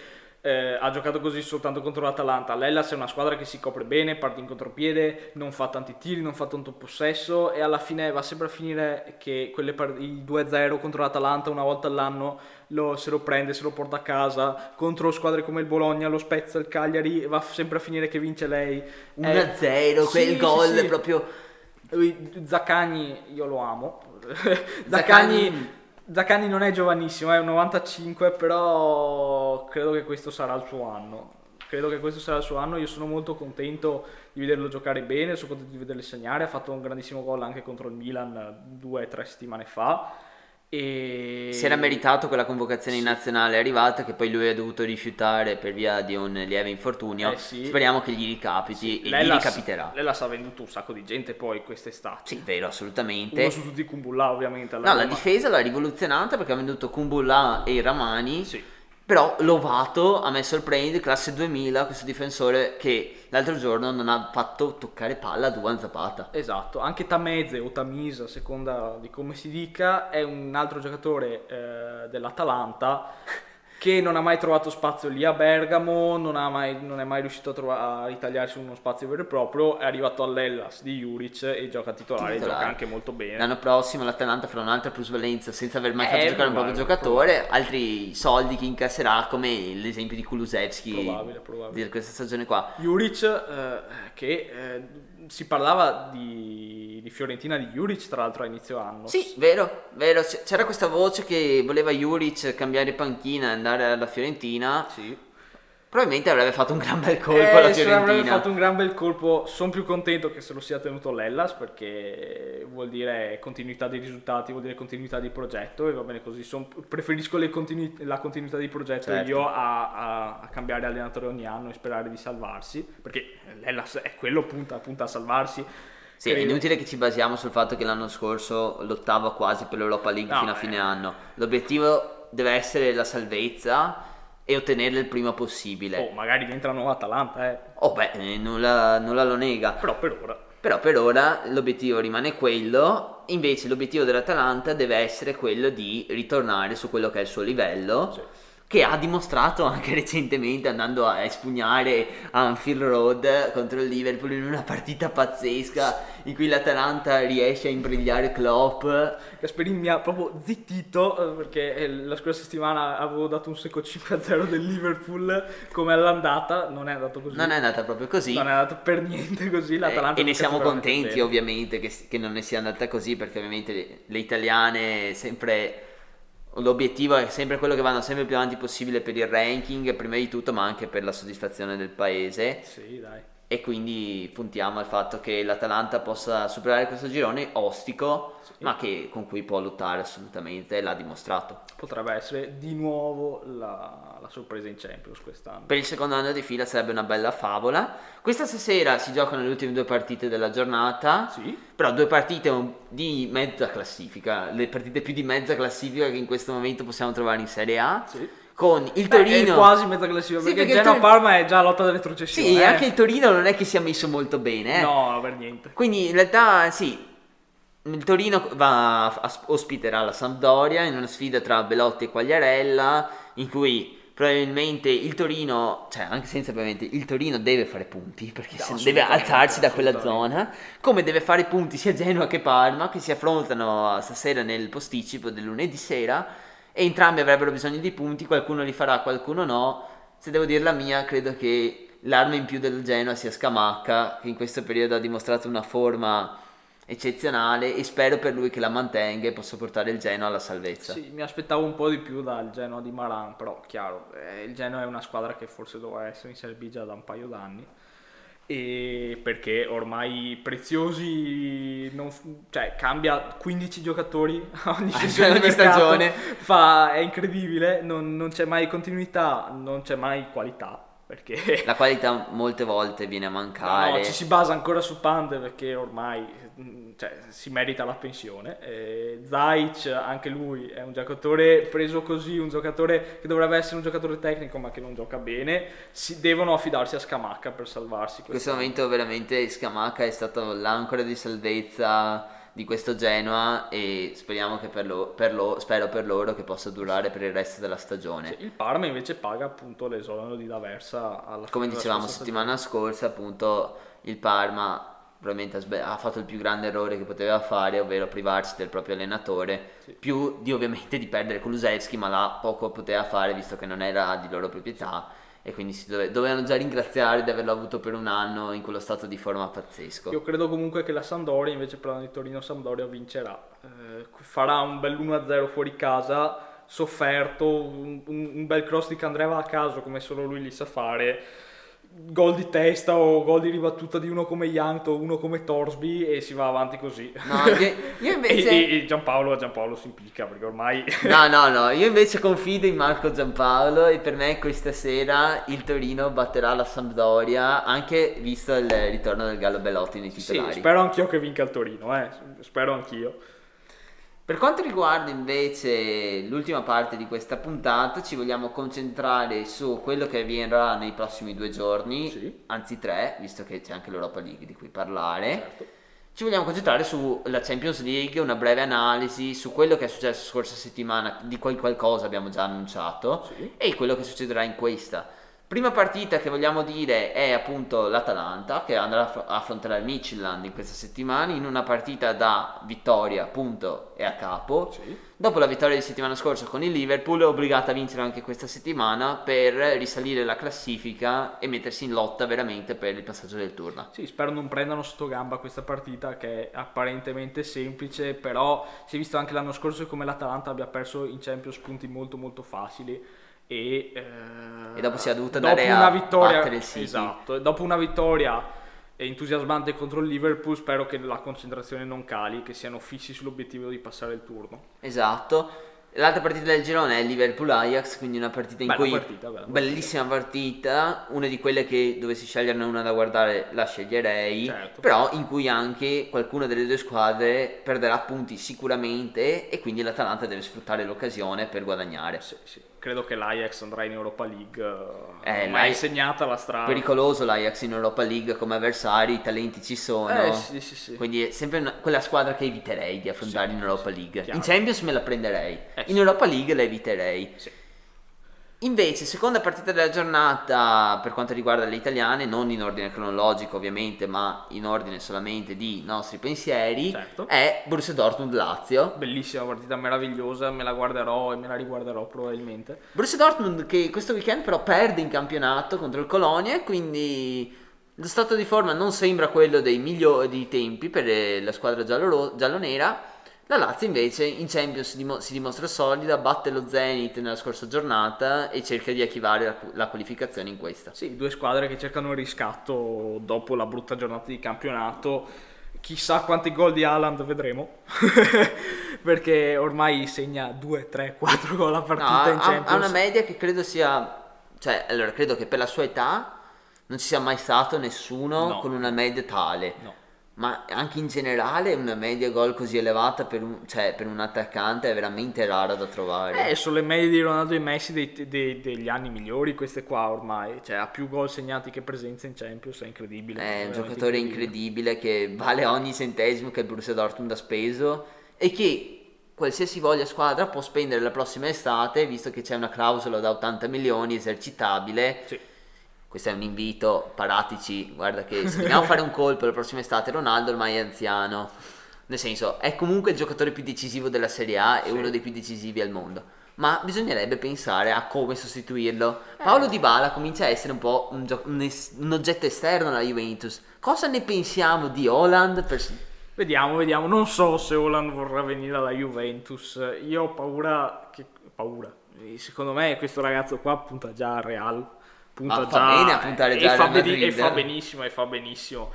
B: eh, ha giocato così soltanto contro l'Atalanta. L'Ellas è una squadra che si copre bene, parte in contropiede, non fa tanti tiri, non fa tanto possesso e alla fine va sempre a finire che quelle par- i 2-0 contro l'Atalanta una volta all'anno lo- se lo prende, se lo porta a casa. Contro squadre come il Bologna, lo Spezia, il Cagliari va sempre a finire che vince lei.
A: 1-0,
B: Eh,
A: quel
B: sì,
A: gol
B: sì, sì.
A: proprio...
B: Zaccagni, io lo amo.
A: Zaccagni-
B: Zaccagni non è giovanissimo, è un 95, però credo che questo sarà il suo anno. Credo che questo sarà il suo anno. Io sono molto contento di vederlo giocare bene, sono di vederlo segnare. Ha fatto un grandissimo gol anche contro il Milan due o tre settimane fa. E...
A: Si era meritato quella convocazione in
B: Sì.
A: nazionale è arrivata che poi lui ha dovuto rifiutare per via di un lieve infortunio.
B: Eh sì.
A: Speriamo che gli ricapiti e gli
B: L'Hellas-
A: ricapiterà.
B: L'Hellas ha venduto un sacco di gente poi quest'estate.
A: Sì, vero, assolutamente.
B: Uno su tutti i Kumbulla ovviamente.
A: No, la
B: Roma.
A: difesa l'ha rivoluzionata perché ha venduto Kumbulla e Ramani.
B: Sì.
A: Però Lovato a me sorprende, classe 2000, questo difensore che l'altro giorno non ha fatto toccare palla a Duan Zapata.
B: Esatto, anche Tameze o Tamisa, a seconda di come si dica, è un altro giocatore eh, dell'Atalanta che non ha mai trovato spazio lì a Bergamo, non, ha mai- non è mai riuscito a, trova- a ritagliarsi uno spazio vero e proprio, è arrivato all'Ellas di Juric e gioca titolare, e
A: Titolare.
B: gioca anche molto bene.
A: L'anno prossimo l'Atalanta farà un'altra plusvalenza senza aver mai
B: Eh,
A: fatto giocare un proprio
B: probabile,
A: giocatore, altri soldi che incasserà come l'esempio di Kulusevski
B: Probabile, probabile.
A: di questa stagione qua.
B: Juric, eh, che eh, si parlava di, di Fiorentina di Juric tra l'altro a inizio anno.
A: Sì, vero, vero, c'era questa voce che voleva Juric cambiare panchina e andare alla Fiorentina,
B: Sì.
A: Probabilmente avrebbe fatto un gran bel colpo
B: eh,
A: alla
B: se avrebbe
A: Fiorentina.
B: fatto un gran bel colpo. Sono più contento che se lo sia tenuto l'Ellas perché vuol dire continuità di risultati, vuol dire continuità di progetto e va bene così. Son- preferisco le continui- la continuità di progetto
A: Certo.
B: io a, a- a cambiare allenatore ogni anno e sperare di salvarsi perché l'Ellas è quello, punta, punta a salvarsi.
A: Sì, è inutile che ci basiamo sul fatto che l'anno scorso lottava quasi per l'Europa League
B: No,
A: fino a
B: eh.
A: fine anno. L'obiettivo deve essere la salvezza e ottenerla il prima possibile.
B: Oh, magari diventa la nuova Atalanta, eh.
A: Oh, beh, eh, nulla, nulla lo nega.
B: Però per ora.
A: Però per ora l'obiettivo rimane quello, invece l'obiettivo dell'Atalanta deve essere quello di ritornare su quello che è il suo livello,
B: Sì.
A: Che ha dimostrato anche recentemente andando a espugnare Anfield Road contro il Liverpool in una partita pazzesca in cui l'Atalanta riesce a imbrigliare Klopp.
B: Gasperini mi ha proprio zittito eh, perché eh, la scorsa settimana avevo dato un secco 5-0 del Liverpool come all'andata, non è andato così.
A: Non è andata proprio così.
B: Non è andato per niente così, l'Atalanta
A: Eh, e ne siamo contenti ovviamente che, che non ne sia andata così perché ovviamente le, le italiane sempre l'obiettivo è sempre quello che vanno sempre più avanti possibile per il ranking prima di tutto ma anche per la soddisfazione del paese
B: Sì, dai.
A: E quindi puntiamo al fatto che l'Atalanta possa superare questo girone ostico ma che, con cui può lottare assolutamente l'ha dimostrato
B: Potrebbe essere di nuovo la, la sorpresa in Champions quest'anno.
A: Per il secondo anno di fila sarebbe una bella favola. Questa stasera si giocano le ultime due partite della giornata.
B: Sì.
A: Però due partite di mezza classifica, le partite più di mezza classifica che in questo momento possiamo trovare in Serie A.
B: Sì.
A: Con il
B: Beh,
A: Torino.
B: è quasi mezza classifica
A: Sì,
B: perché,
A: perché
B: Genoa
A: Tor-
B: Parma è già lotta della retrocessione.
A: Sì,
B: eh.
A: anche il Torino non è che sia messo molto bene. eh.
B: No, per niente.
A: Quindi in realtà sì, il Torino va a- ospiterà la Sampdoria in una sfida tra Belotti e Quagliarella in cui probabilmente il Torino, cioè anche senza probabilmente, il Torino deve fare punti perché
B: No,
A: deve alzarsi da quella zona, come deve fare punti sia Genoa che Parma che si affrontano stasera nel posticipo del lunedì sera e entrambi avrebbero bisogno di punti, qualcuno li farà, qualcuno no. Se devo dire la mia, credo che l'arma in più del Genoa sia Scamacca, che in questo periodo ha dimostrato una forma eccezionale e spero per lui che la mantenga e possa portare il Genoa alla salvezza.
B: Sì, mi aspettavo un po' di più dal Genoa di Maran, però chiaro, eh, il Genoa è una squadra che forse doveva essere in Serie B già da un paio d'anni. E perché ormai preziosi non cioè cambia 15 giocatori ogni
A: Ah,
B: sessione di
A: stagione.
B: fa, è incredibile non, non c'è mai continuità non c'è mai qualità perché
A: La qualità molte volte viene a
B: No,
A: mancare.
B: no, ci si basa ancora su Pande perché ormai mm, cioè, si merita la pensione. Eh, Zaic, anche lui, è un giocatore preso così, un giocatore che dovrebbe essere un giocatore tecnico ma che non gioca bene. Si devono affidarsi a Scamacca per salvarsi.
A: In questo momento veramente Scamacca è stato l'ancora di salvezza di questo Genoa e speriamo che per, lo- per lo- spero per loro che possa durare per il resto della stagione.
B: Il Parma invece paga appunto l'esonero di D'Aversa alla
A: Come dicevamo settimana scorsa, appunto il Parma probabilmente ha, sbe- ha fatto il più grande errore che poteva fare, ovvero privarsi del proprio allenatore,
B: Sì.
A: più di ovviamente di perdere Kulusevski, ma là poco poteva fare visto che non era di loro proprietà e quindi si dove- dovevano già ringraziare di averlo avuto per un anno in quello stato di forma pazzesco.
B: Io credo comunque che la Sampdoria, invece parlando di Torino, Sampdoria vincerà. Eh, farà un bel 1-0 fuori casa, sofferto, un, un- un bel cross di Candreva a caso come solo lui li sa fare. Gol di testa o gol di ribattuta di uno come Yankto o uno come Torsby e si va avanti così.
A: No, io, io invece...
B: e, e- Giampaolo, Giampaolo si impicca perché ormai
A: No, no, no, io invece confido in Marco Giampaolo e per me questa sera il Torino batterà la Sampdoria, anche visto il ritorno del Gallo Belotti nei
B: sì,
A: titolari.
B: spero anch'io che vinca il Torino, eh. spero anch'io.
A: Per quanto riguarda invece l'ultima parte di questa puntata, ci vogliamo concentrare su quello che avverrà nei prossimi due giorni,
B: Sì.
A: anzi tre, visto che c'è anche l'Europa League di cui parlare.
B: Certo.
A: Ci vogliamo concentrare sulla Champions League, una breve analisi su quello che è successo scorsa settimana, di cui qualcosa abbiamo già annunciato,
B: Sì.
A: e quello che succederà in questa. Prima partita che vogliamo dire è appunto l'Atalanta che andrà a aff- a affrontare il Midtjylland in questa settimana in una partita da vittoria, punto e a capo.
B: Sì.
A: Dopo la vittoria di settimana scorsa con il Liverpool è obbligata a vincere anche questa settimana per risalire la classifica e mettersi in lotta veramente per il passaggio del turno.
B: Sì, spero non prendano sotto gamba questa partita che è apparentemente semplice, però si è visto anche l'anno scorso come l'Atalanta abbia perso in Champions punti molto molto facili e, eh,
A: E dopo si è dovuta andare
B: una
A: a
B: vittoria,
A: battere il City.
B: Esatto, dopo una vittoria entusiasmante contro il Liverpool, spero che la concentrazione non cali, che siano fissi sull'obiettivo di passare il turno.
A: Esatto. L'altra partita del girone è Liverpool-Ajax, quindi una partita in
B: Bella
A: cui
B: partita, bella
A: bellissima partita, una di quelle che dovessi sceglierne una da guardare la sceglierei,
B: Certo.
A: però in cui anche qualcuna delle due squadre perderà punti sicuramente e quindi l'Atalanta deve sfruttare l'occasione per guadagnare.
B: Sì, sì. Credo che l'Ajax andrà in Europa League,
A: Eh,
B: eh, ma è
A: l'Ajax-
B: insegnata la strada.
A: Pericoloso l'Ajax in Europa League come avversari, i talenti ci sono.
B: Eh, sì, sì, sì.
A: Quindi è sempre una- quella squadra che eviterei di affrontare in Europa League.
B: chiaro.
A: In Champions me la prenderei,
B: Eh,
A: in. Europa League la eviterei.
B: Sì.
A: Invece, seconda partita della giornata per quanto riguarda le italiane, non in ordine cronologico ovviamente, ma in ordine solamente di nostri pensieri,
B: Certo.
A: è Borussia Dortmund-Lazio.
B: Bellissima partita, meravigliosa, me la guarderò e me la riguarderò probabilmente.
A: Borussia Dortmund che questo weekend però perde in campionato contro il Colonia e quindi lo stato di forma non sembra quello dei migliori tempi per la squadra giallo- giallonera. La Lazio invece in Champions si, dimo- si dimostra solida, batte lo Zenit nella scorsa giornata e cerca di archivare la, la qualificazione in questa.
B: Sì, due squadre che cercano il riscatto dopo la brutta giornata di campionato. Chissà quanti gol di Haaland vedremo, perché ormai segna 2, 3, 4 gol a
A: No,
B: partita
A: ha,
B: in
A: ha-
B: Champions.
A: ha una media che credo sia, cioè allora credo che per la sua età non ci sia mai stato nessuno
B: No.
A: con una media tale.
B: No.
A: Ma anche in generale una media gol così elevata per un, cioè, per un attaccante è veramente rara da trovare.
B: Eh, sono le medie di Ronaldo e Messi dei- dei- degli anni migliori queste qua ormai, cioè ha più gol segnati che presenze in Champions, è incredibile.
A: È un
B: veramente
A: giocatore incredibile che vale ogni centesimo che il Borussia Dortmund ha speso e che qualsiasi voglia squadra può spendere la prossima estate, visto che c'è una clausola da 80 milioni esercitabile.
B: Sì.
A: Questo è un invito, paratici, guarda che se dobbiamo fare un colpo la prossima estate, Ronaldo ormai è anziano. Nel senso, è comunque il giocatore più decisivo della Serie A e
B: Sì.
A: uno dei più decisivi al mondo. Ma bisognerebbe pensare a come sostituirlo. Paolo Dybala comincia a essere un po' un, gio- un es- un oggetto esterno alla Juventus. Cosa ne pensiamo di Holland? Per...
B: Vediamo, vediamo. Non so se Holland vorrà venire alla Juventus. Io ho paura. Che... Paura. Secondo me questo ragazzo qua punta già al Real. Punta
A: fa
B: già
A: bene a puntare
B: e
A: già al
B: fa beni-
A: Madrid,
B: E fa
A: eh.
B: benissimo, e fa benissimo.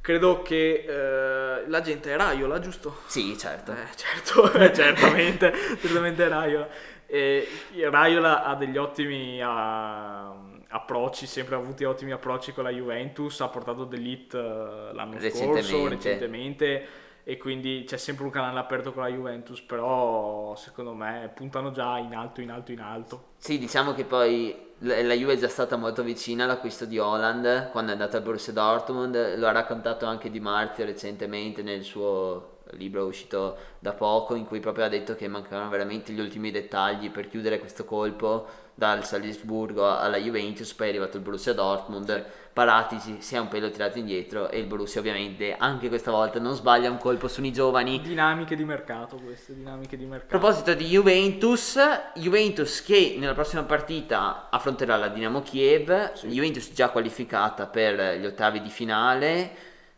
B: Credo che eh, la gente è Raiola, giusto?
A: Sì, certo.
B: Eh, certo, eh, certamente, certamente Raiola. E Raiola ha degli ottimi ah, approcci, sempre avuti ottimi approcci con la Juventus, ha portato D'Elite eh, l'anno scorso,
A: Recentemente.
B: E quindi c'è sempre un canale aperto con la Juventus, però secondo me puntano già in alto, in alto, in alto.
A: Sì, diciamo che poi la Juve è già stata molto vicina all'acquisto di Holland quando è andata al Borussia Dortmund, lo ha raccontato anche Di Marzio recentemente nel suo libro uscito da poco in cui proprio ha detto che mancavano veramente gli ultimi dettagli per chiudere questo colpo dal Salisburgo alla Juventus, poi è arrivato il Borussia Dortmund, Paratici si è un pelo tirato indietro e il Borussia ovviamente anche questa volta non sbaglia un colpo su i giovani.
B: Dinamiche di mercato queste, dinamiche di
A: a
B: mercato.
A: proposito di Juventus, Juventus che nella prossima partita affronterà la Dinamo Kiev, Juventus già qualificata per gli ottavi di finale,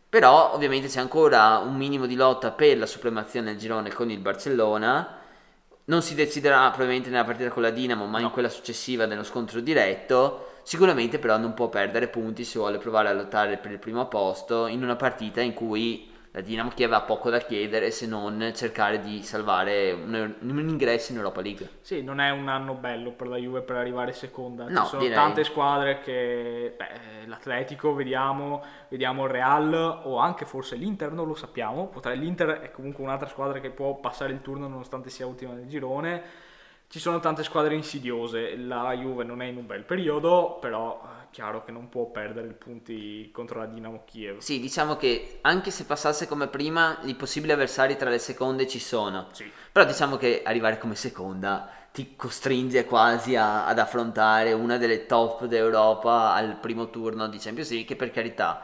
A: però ovviamente c'è ancora un minimo di lotta per la supremazia nel girone con il Barcellona. Non si deciderà probabilmente nella partita con la Dinamo, ma in
B: No.
A: quella successiva nello scontro diretto. Sicuramente però non può perdere punti se vuole provare a lottare per il primo posto in una partita in cui la Dinamo Kiev ha poco da chiedere se non cercare di salvare un, un ingresso in Europa League.
B: Sì, non è un anno bello per la Juve per arrivare seconda.
A: No,
B: Ci sono
A: direi.
B: tante squadre che beh, l'Atletico vediamo, vediamo il Real o anche forse l'Inter, non lo sappiamo. Potrà- L'Inter è comunque un'altra squadra che può passare il turno nonostante sia ultima nel girone. Ci sono tante squadre insidiose. La Juve non è in un bel periodo, però è chiaro che non può perdere punti contro la Dinamo Kiev.
A: Sì, diciamo che anche se passasse come prima, i possibili avversari tra le seconde ci sono.
B: Sì.
A: Però diciamo che arrivare come seconda ti costringe quasi a- ad affrontare una delle top d'Europa al primo turno di Champions League, che per carità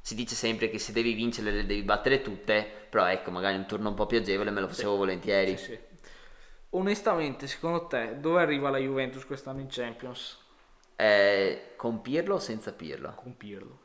A: si dice sempre che se devi vincere le devi battere tutte, però ecco, magari un turno un po' più agevole me lo facevo volentieri.
B: Sì, sì. Onestamente, secondo te, dove arriva la Juventus quest'anno in Champions?
A: Eh, con Pirlo o senza Pirlo?
B: Con Pirlo.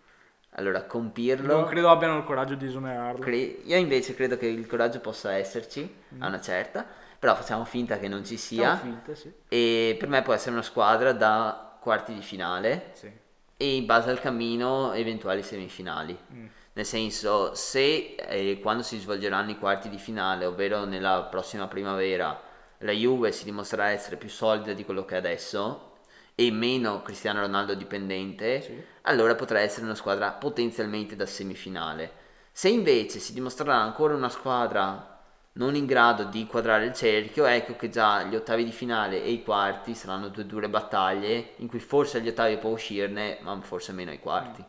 A: Allora, con Pirlo...
B: Non credo abbiano il coraggio di esonerarlo.
A: Cre- io invece credo che il coraggio possa esserci a una certa, però facciamo finta che non ci sia.
B: Facciamo finta, sì.
A: E per me può essere una squadra da quarti di finale
B: Sì.
A: e in base al cammino eventuali semifinali.
B: Mm.
A: Nel senso, se eh, quando si svolgeranno i quarti di finale, ovvero nella prossima primavera, la Juve si dimostrerà essere più solida di quello che è adesso e meno Cristiano Ronaldo dipendente,
B: Sì.
A: allora potrà essere una squadra potenzialmente da semifinale. Se invece si dimostrerà ancora una squadra non in grado di quadrare il cerchio, ecco che già gli ottavi di finale e i quarti saranno due dure battaglie in cui forse agli ottavi può uscirne, ma forse meno ai quarti.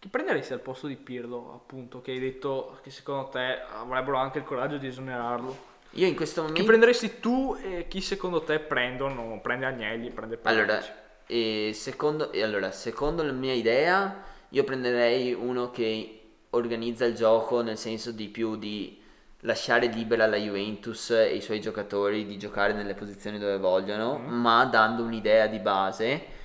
B: Chi prenderesti al posto di Pirlo, appunto, che hai detto che secondo te avrebbero anche il coraggio di esonerarlo?
A: Io in questo
B: Chi
A: momento...
B: prenderesti tu e chi secondo te prendono? Prende Agnelli, prende
A: Allora,
B: Paratici?
A: e secondo, e allora, secondo la mia idea, io prenderei uno che organizza il gioco nel senso di più di lasciare libera la Juventus e i suoi giocatori di giocare nelle posizioni dove vogliono, ma dando un'idea di base.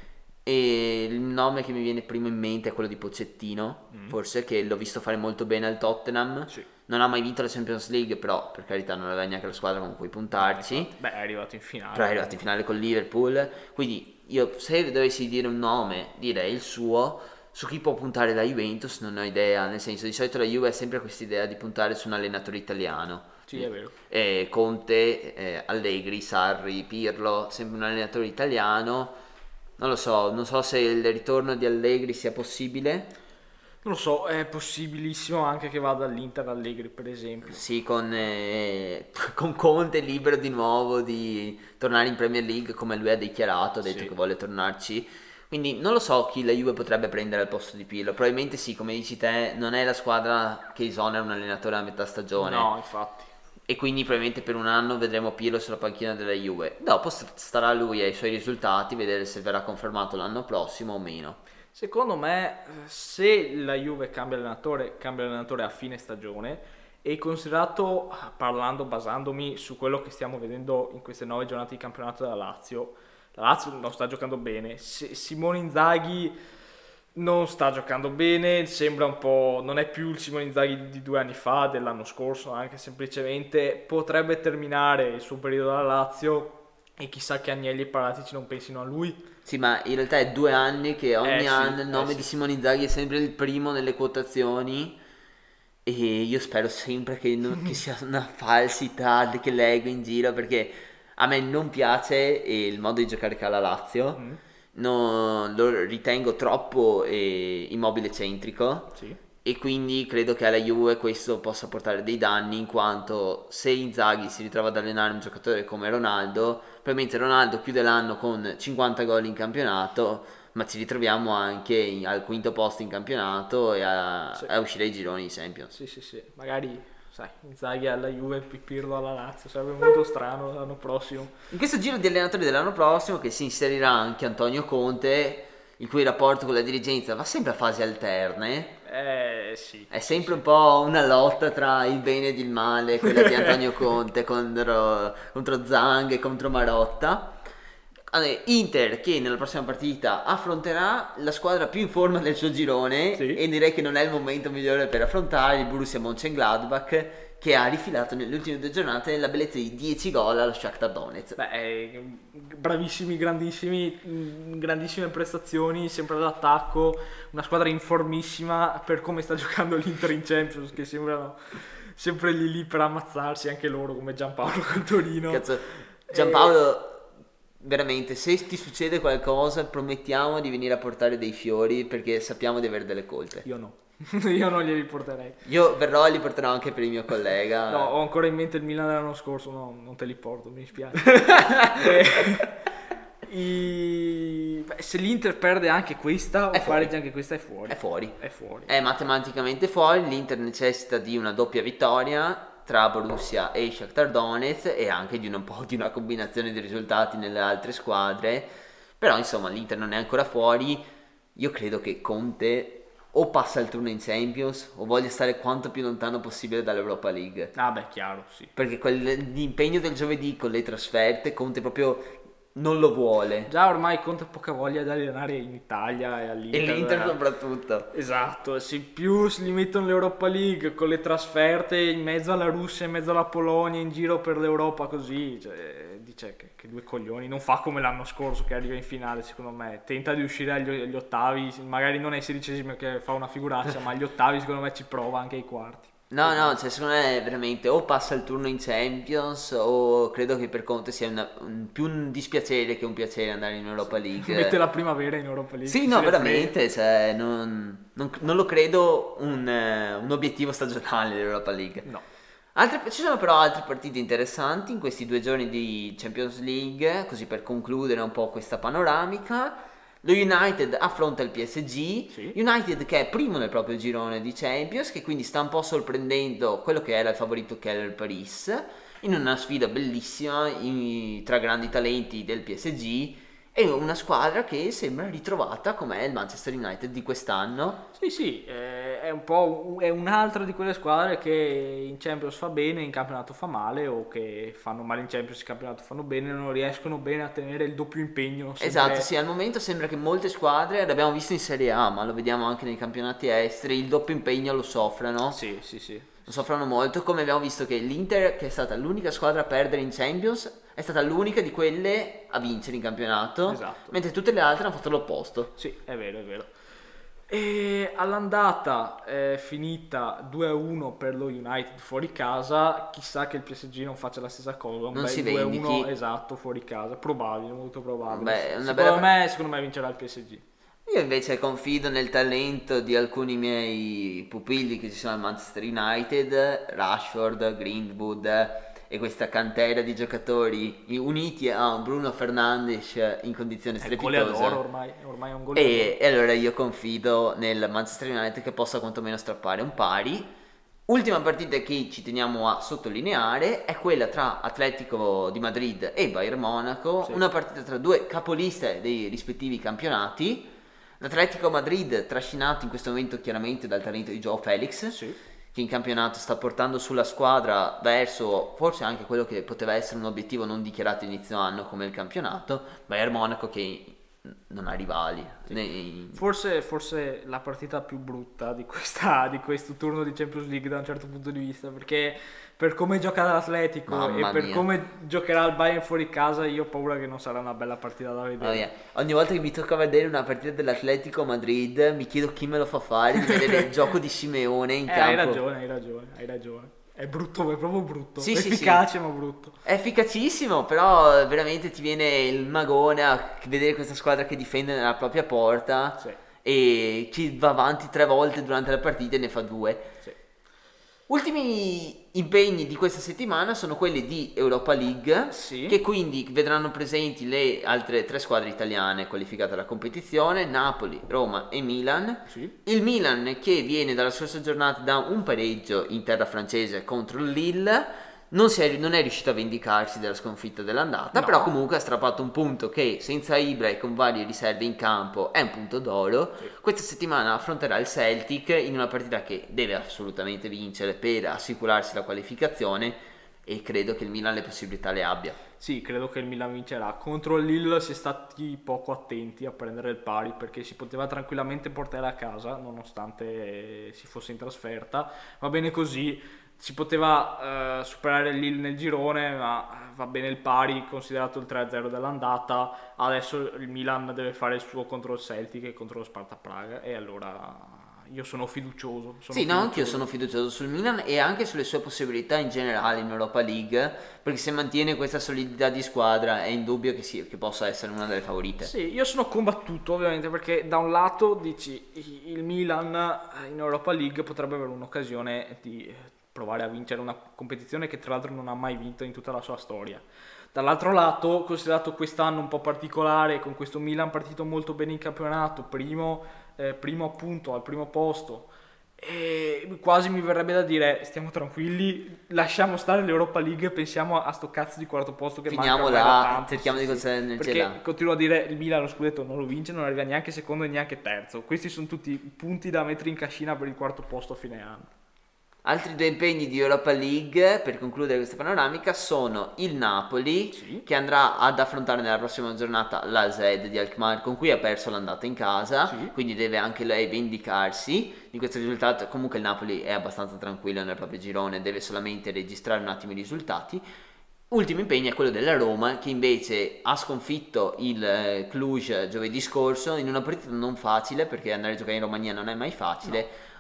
A: E il nome che mi viene primo in mente è quello di Pocettino, forse che l'ho visto fare molto bene al Tottenham.
B: Sì.
A: Non ha mai vinto la Champions League, però per carità non aveva neanche la squadra con cui puntarci.
B: Beh, è arrivato in finale.
A: Però è arrivato in finale con Liverpool. Quindi io se dovessi dire un nome, direi il suo. Su chi può puntare la Juventus non ho idea, nel senso di solito la Juve ha sempre questa idea di puntare su un allenatore italiano.
B: Sì, è vero.
A: Eh, Conte, eh, Allegri, Sarri, Pirlo, sempre un allenatore italiano. Non lo so, non so se il ritorno di Allegri sia possibile.
B: Non lo so, è possibilissimo anche che vada all'Inter Allegri, per esempio.
A: Sì, con, eh, con Conte libero di nuovo di tornare in Premier League come lui ha dichiarato, ha detto
B: Sì.
A: che vuole tornarci. Quindi non lo so chi la Juve potrebbe prendere al posto di Pirlo. Probabilmente sì, come dici te, non è la squadra che esonera un allenatore a metà stagione.
B: No, infatti.
A: E quindi probabilmente per un anno vedremo Pirlo sulla panchina della Juve. Dopo st- starà lui ai suoi risultati, vedere se verrà confermato l'anno prossimo o meno.
B: Secondo me, eh, se la Juve cambia allenatore, cambia allenatore a fine stagione e considerato, parlando, basandomi su quello che stiamo vedendo in queste nove giornate di campionato della Lazio, la Lazio non sta giocando bene. Se- Simone Inzaghi non sta giocando bene, sembra un po', non è più il Simone Inzaghi di due anni fa, dell'anno scorso, anche semplicemente potrebbe terminare il suo periodo alla Lazio e chissà che Agnelli e Paratici non pensino a lui.
A: Sì, ma in realtà è due anni che ogni
B: Eh sì,
A: anno il
B: eh
A: nome
B: sì.
A: di Simone Inzaghi è sempre il primo nelle quotazioni e io spero sempre che, non- che sia una falsità che leggo in giro perché a me non piace il modo di giocare che ha la Lazio,
B: Mm.
A: non- lo ritengo troppo eh, immobile centrico
B: Sì.
A: E quindi credo che alla Juve questo possa portare dei danni in quanto se Inzaghi si ritrova ad allenare un giocatore come Ronaldo, probabilmente Ronaldo chiude l'anno con 50 gol in campionato, ma ci ritroviamo anche in- al quinto posto in campionato e a,
B: Sì.
A: a uscire ai gironi di Champions.
B: Sì, sì, sì. Magari, sai, Inzaghi alla Juve e Pirlo alla Lazio. Sarebbe molto strano l'anno prossimo.
A: In questo giro di allenatori dell'anno prossimo che si inserirà anche Antonio Conte, il cui rapporto con la dirigenza va sempre a fasi alterne.
B: Eh, sì.
A: È sempre un po' una lotta tra il bene ed il male, quella di Antonio Conte contro, contro Zang e contro Marotta. Allora, Inter che nella prossima partita affronterà la squadra più in forma del suo girone
B: Sì.
A: e direi che non è il momento migliore per affrontare il Borussia Mönchengladbach che ha rifilato nelle ultime due giornate la bellezza di 10 gol allo Shakhtar Donetsk.
B: Beh, eh, bravissimi, grandissimi, mh, grandissime prestazioni, sempre all'attacco, una squadra informissima per come sta giocando l'Inter in Champions, che sembrano sempre lì lì per ammazzarsi anche loro, come Giampaolo col Torino.
A: Cazzo, Giampaolo, veramente, se ti succede qualcosa, promettiamo di venire a portare dei fiori perché sappiamo di avere delle colpe.
B: Io no, io non glieli porterei.
A: Io verrò e li porterò anche per il mio collega.
B: No, ho ancora in mente il Milan dell'anno scorso, no, non te li porto, mi dispiace. Eh, i- beh, se l'Inter perde anche questa,
A: È
B: o
A: fuori.
B: pareggia anche questa, è fuori.
A: È fuori.
B: È fuori.
A: È matematicamente fuori. L'Inter necessita di una doppia vittoria tra Borussia e Shakhtar Donetsk e anche di un po' di una combinazione di risultati nelle altre squadre. Però insomma l'Inter non è ancora fuori. Io credo che Conte o passa il turno in Champions o voglia stare quanto più lontano possibile dall'Europa League.
B: Ah beh, chiaro, sì.
A: Perché quel- l'impegno del giovedì con le trasferte, Conte proprio non lo vuole.
B: Già ormai conta poca voglia di allenare in Italia e all'Inter.
A: E l'Inter
B: eh.
A: soprattutto.
B: Esatto, se più si mettono l'Europa League con le trasferte in mezzo alla Russia, in mezzo alla Polonia, in giro per l'Europa così, cioè, dice che, che due coglioni, non fa come l'anno scorso che arriva in finale secondo me, tenta di uscire agli, agli ottavi, magari non ai sedicesimi che fa una figuraccia, ma agli ottavi secondo me ci prova anche ai quarti.
A: No, no, cioè secondo me veramente o passa il turno in Champions o credo che per Conte sia una- un- più un dispiacere che un piacere andare in Europa League.
B: Mette la primavera in Europa League.
A: Sì, no, veramente, cioè, non, non- non lo credo un, un obiettiego stagionale dell'Europa League.
B: No.
A: Altre- ci sono però altre partite interessanti in questi due giorni di Champions League, così per concludere un po' questa panoramica. Lo United affronta il PSG,
B: Sì.
A: United che è primo nel proprio girone di Champions, che quindi sta un po' sorprendendo quello che era il favorito che era il Paris, in una sfida bellissima i- tra grandi talenti del PSG e una squadra che sembra ritrovata come è il Manchester United di quest'anno.
B: Sì, sì, eh, è un po' un- è un'altra di quelle squadre che in Champions fa bene, in campionato fa male, o che fanno male in Champions, in campionato fanno bene, non riescono bene a tenere il doppio impegno.
A: Esatto, sì, al momento sembra che molte squadre, l'abbiamo visto in Serie A, ma lo vediamo anche nei campionati esteri, il doppio impegno lo soffrano,
B: Sì, sì, sì.
A: lo soffrono molto, come abbiamo visto che l'Inter, che è stata l'unica squadra a perdere in Champions, è stata l'unica di quelle a vincere in campionato,
B: Esatto.
A: mentre tutte le altre hanno fatto l'opposto.
B: Sì, è vero, è vero. E all'andata è finita 2-1 per lo United fuori casa, chissà che il PSG non faccia la stessa cosa, un
A: Non
B: bel
A: si
B: 2-1
A: vendichi.
B: esatto fuori casa, probabile, molto probabile.
A: Beh,
B: secondo,
A: bella-
B: me, secondo me vincerà il PSG.
A: Io invece confido nel talento di alcuni miei pupilli che ci sono al Manchester United, Rashford, Greenwood e questa cantera di giocatori uniti a un Bruno Fernandes in
B: goleador
A: strepitose.
B: ormai, ormai è un goleador.
A: E, e allora io confido nel Manchester United che possa quantomeno strappare un pari. Ultima partita che ci teniamo a sottolineare è quella tra Atletico di Madrid e Bayern Monaco,
B: Sì.
A: una partita tra due capoliste dei rispettivi campionati. L'Atletico Madrid trascinato in questo momento chiaramente dal talento di Joao Felix,
B: Sì.
A: Che in campionato sta portando sulla squadra verso forse anche quello che poteva essere un obiettivo non dichiarato inizio anno come il campionato, Bayern Monaco che non ha rivali. né-
B: Forse, forse la partita più brutta di, questa, di questo turno di Champions League da un certo punto di vista, perché per come gioca l'Atletico
A: Mamma
B: e per
A: mia.
B: come giocherà il Bayern fuori casa, io ho paura che non sarà una bella partita da vedere.
A: Mamma mia, Ogni volta che mi tocca vedere una partita dell'Atletico Madrid mi chiedo chi me lo fa fare di vedere il gioco di Simeone in
B: Eh,
A: campo.
B: hai ragione, hai ragione, hai ragione. È brutto, è proprio brutto.
A: Sì, sì,
B: Efficace ma brutto.
A: È efficacissimo, però veramente ti viene il magone a vedere questa squadra che difende nella propria porta
B: Sì,
A: e chi va avanti tre volte durante la partita e ne fa due. Ultimi impegni di questa settimana sono quelli di Europa League,
B: Sì.
A: che quindi vedranno presenti le altre tre squadre italiane qualificate alla competizione, Napoli, Roma e Milan.
B: Sì.
A: Il Milan che viene dalla scorsa giornata da un pareggio in terra francese contro il Lille. Non, è, non è riuscito a vendicarsi della sconfitta dell'andata,
B: No.
A: però comunque ha strappato un punto che senza Ibra e con varie riserve in campo è un punto d'oro.
B: Sì.
A: Questa settimana affronterà il Celtic in una partita che deve assolutamente vincere per assicurarsi la qualificazione e credo che il Milan le possibilità le abbia.
B: Sì, credo che il Milan vincerà. Contro il Lille si è stati poco attenti a prendere il pari perché si poteva tranquillamente portare a casa nonostante si fosse in trasferta. Va bene così, si poteva eh, superare il Lille nel girone, ma va bene il pari considerato il 3-0 dell'andata. Adesso il Milan deve fare il suo contro il Celtic e contro lo Sparta Praga e allora io sono fiducioso. sono
A: sì, no, anch'io
B: fiducioso.
A: sono fiducioso sul Milan e anche sulle sue possibilità in generale in Europa League, perché se mantiene questa solidità di squadra è indubbio che, sì, che possa essere una delle favorite.
B: Sì, io sono combattuto ovviamente perché da un lato dici il Milan eh, in Europa League potrebbe avere un'occasione di provare a vincere una competizione che tra l'altro non ha mai vinto in tutta la sua storia. Dall'altro lato, considerato quest'anno un po' particolare, con questo Milan partito molto bene in campionato, primo, eh, primo appunto al primo posto, e quasi mi verrebbe da dire stiamo tranquilli, lasciamo stare l'Europa League e pensiamo a sto cazzo di quarto posto che
A: Finiamo
B: manca
A: là, cerchiamo di
B: sì.
A: considerare nel
B: Perché
A: gelato.
B: continuo a dire il Milan lo scudetto non lo vince, non arriva neanche secondo e neanche terzo. Questi sono tutti punti da mettere in cascina per il quarto posto a fine anno.
A: Altri due impegni di Europa League per concludere questa panoramica sono il Napoli
B: Sì.
A: che andrà ad affrontare nella prossima giornata la Z di Alkmaar con cui ha perso l'andata in casa,
B: Sì.
A: quindi deve anche lei vendicarsi di questo risultato. Comunque il Napoli è abbastanza tranquillo nel proprio girone, deve solamente registrare un attimo i risultati. Ultimo impegno è quello della Roma che invece ha sconfitto il eh, Cluj giovedì scorso in una partita non facile perché andare a giocare in Romania non è mai facile.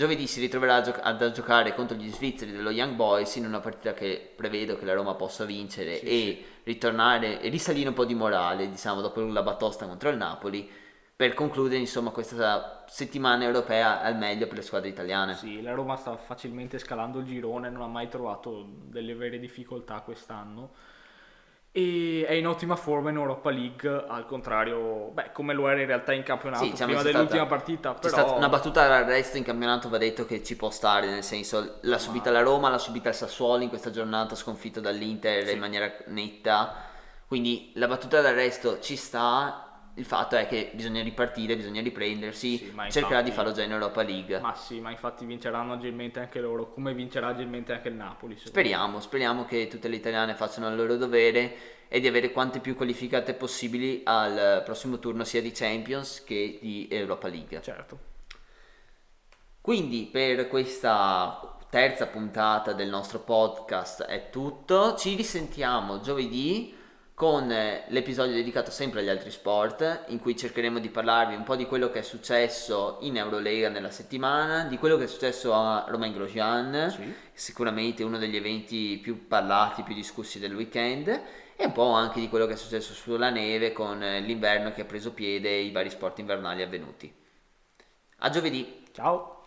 A: Giovedì si ritroverà a, gioc- ad- a giocare contro gli svizzeri dello Young Boys in una partita che prevedo che la Roma possa vincere
B: Sì,
A: e ritornare e risalire un po' di morale, diciamo, dopo la batosta contro il Napoli per concludere insomma questa settimana europea al meglio per le squadre italiane.
B: Sì, la Roma sta facilmente scalando il girone, non ha mai trovato delle vere difficoltà quest'anno e è in ottima forma in Europa League, al contrario, beh, come lo era in realtà in campionato
A: Sì, diciamo
B: prima
A: c'è
B: dell'ultima
A: stata-
B: partita,
A: C'è
B: però
A: stata una battuta d'arresto in campionato, va detto che ci può stare, nel senso l'ha subita la Roma, l'ha subita il Sassuolo in questa giornata, sconfitto dall'Inter
B: Sì.
A: in maniera netta, quindi la battuta d'arresto ci sta, il fatto è che bisogna ripartire, bisogna riprendersi,
B: Sì, ma
A: cercherà di
B: infatti-
A: farlo già in Europa League.
B: ma sì, ma infatti vinceranno agilmente anche loro, come vincerà agilmente anche il Napoli.
A: Speriamo, speriamo che tutte le italiane facciano il loro dovere e di avere quante più qualificate possibili al prossimo turno sia di Champions che di Europa League.
B: me. Certo.
A: Quindi per questa terza puntata del nostro podcast è tutto. Ci risentiamo giovedì con eh, l'episodio dedicato sempre agli altri sport, in cui cercheremo di parlarvi un po' di quello che è successo in Eurolega nella settimana, di quello che è successo a Romain Grosjean,
B: Sì.
A: sicuramente uno degli eventi più parlati, più discussi del weekend, e un po' anche di quello che è successo sulla neve con eh, l'inverno che ha preso piede e i vari sport invernali avvenuti. A giovedì!
B: Ciao.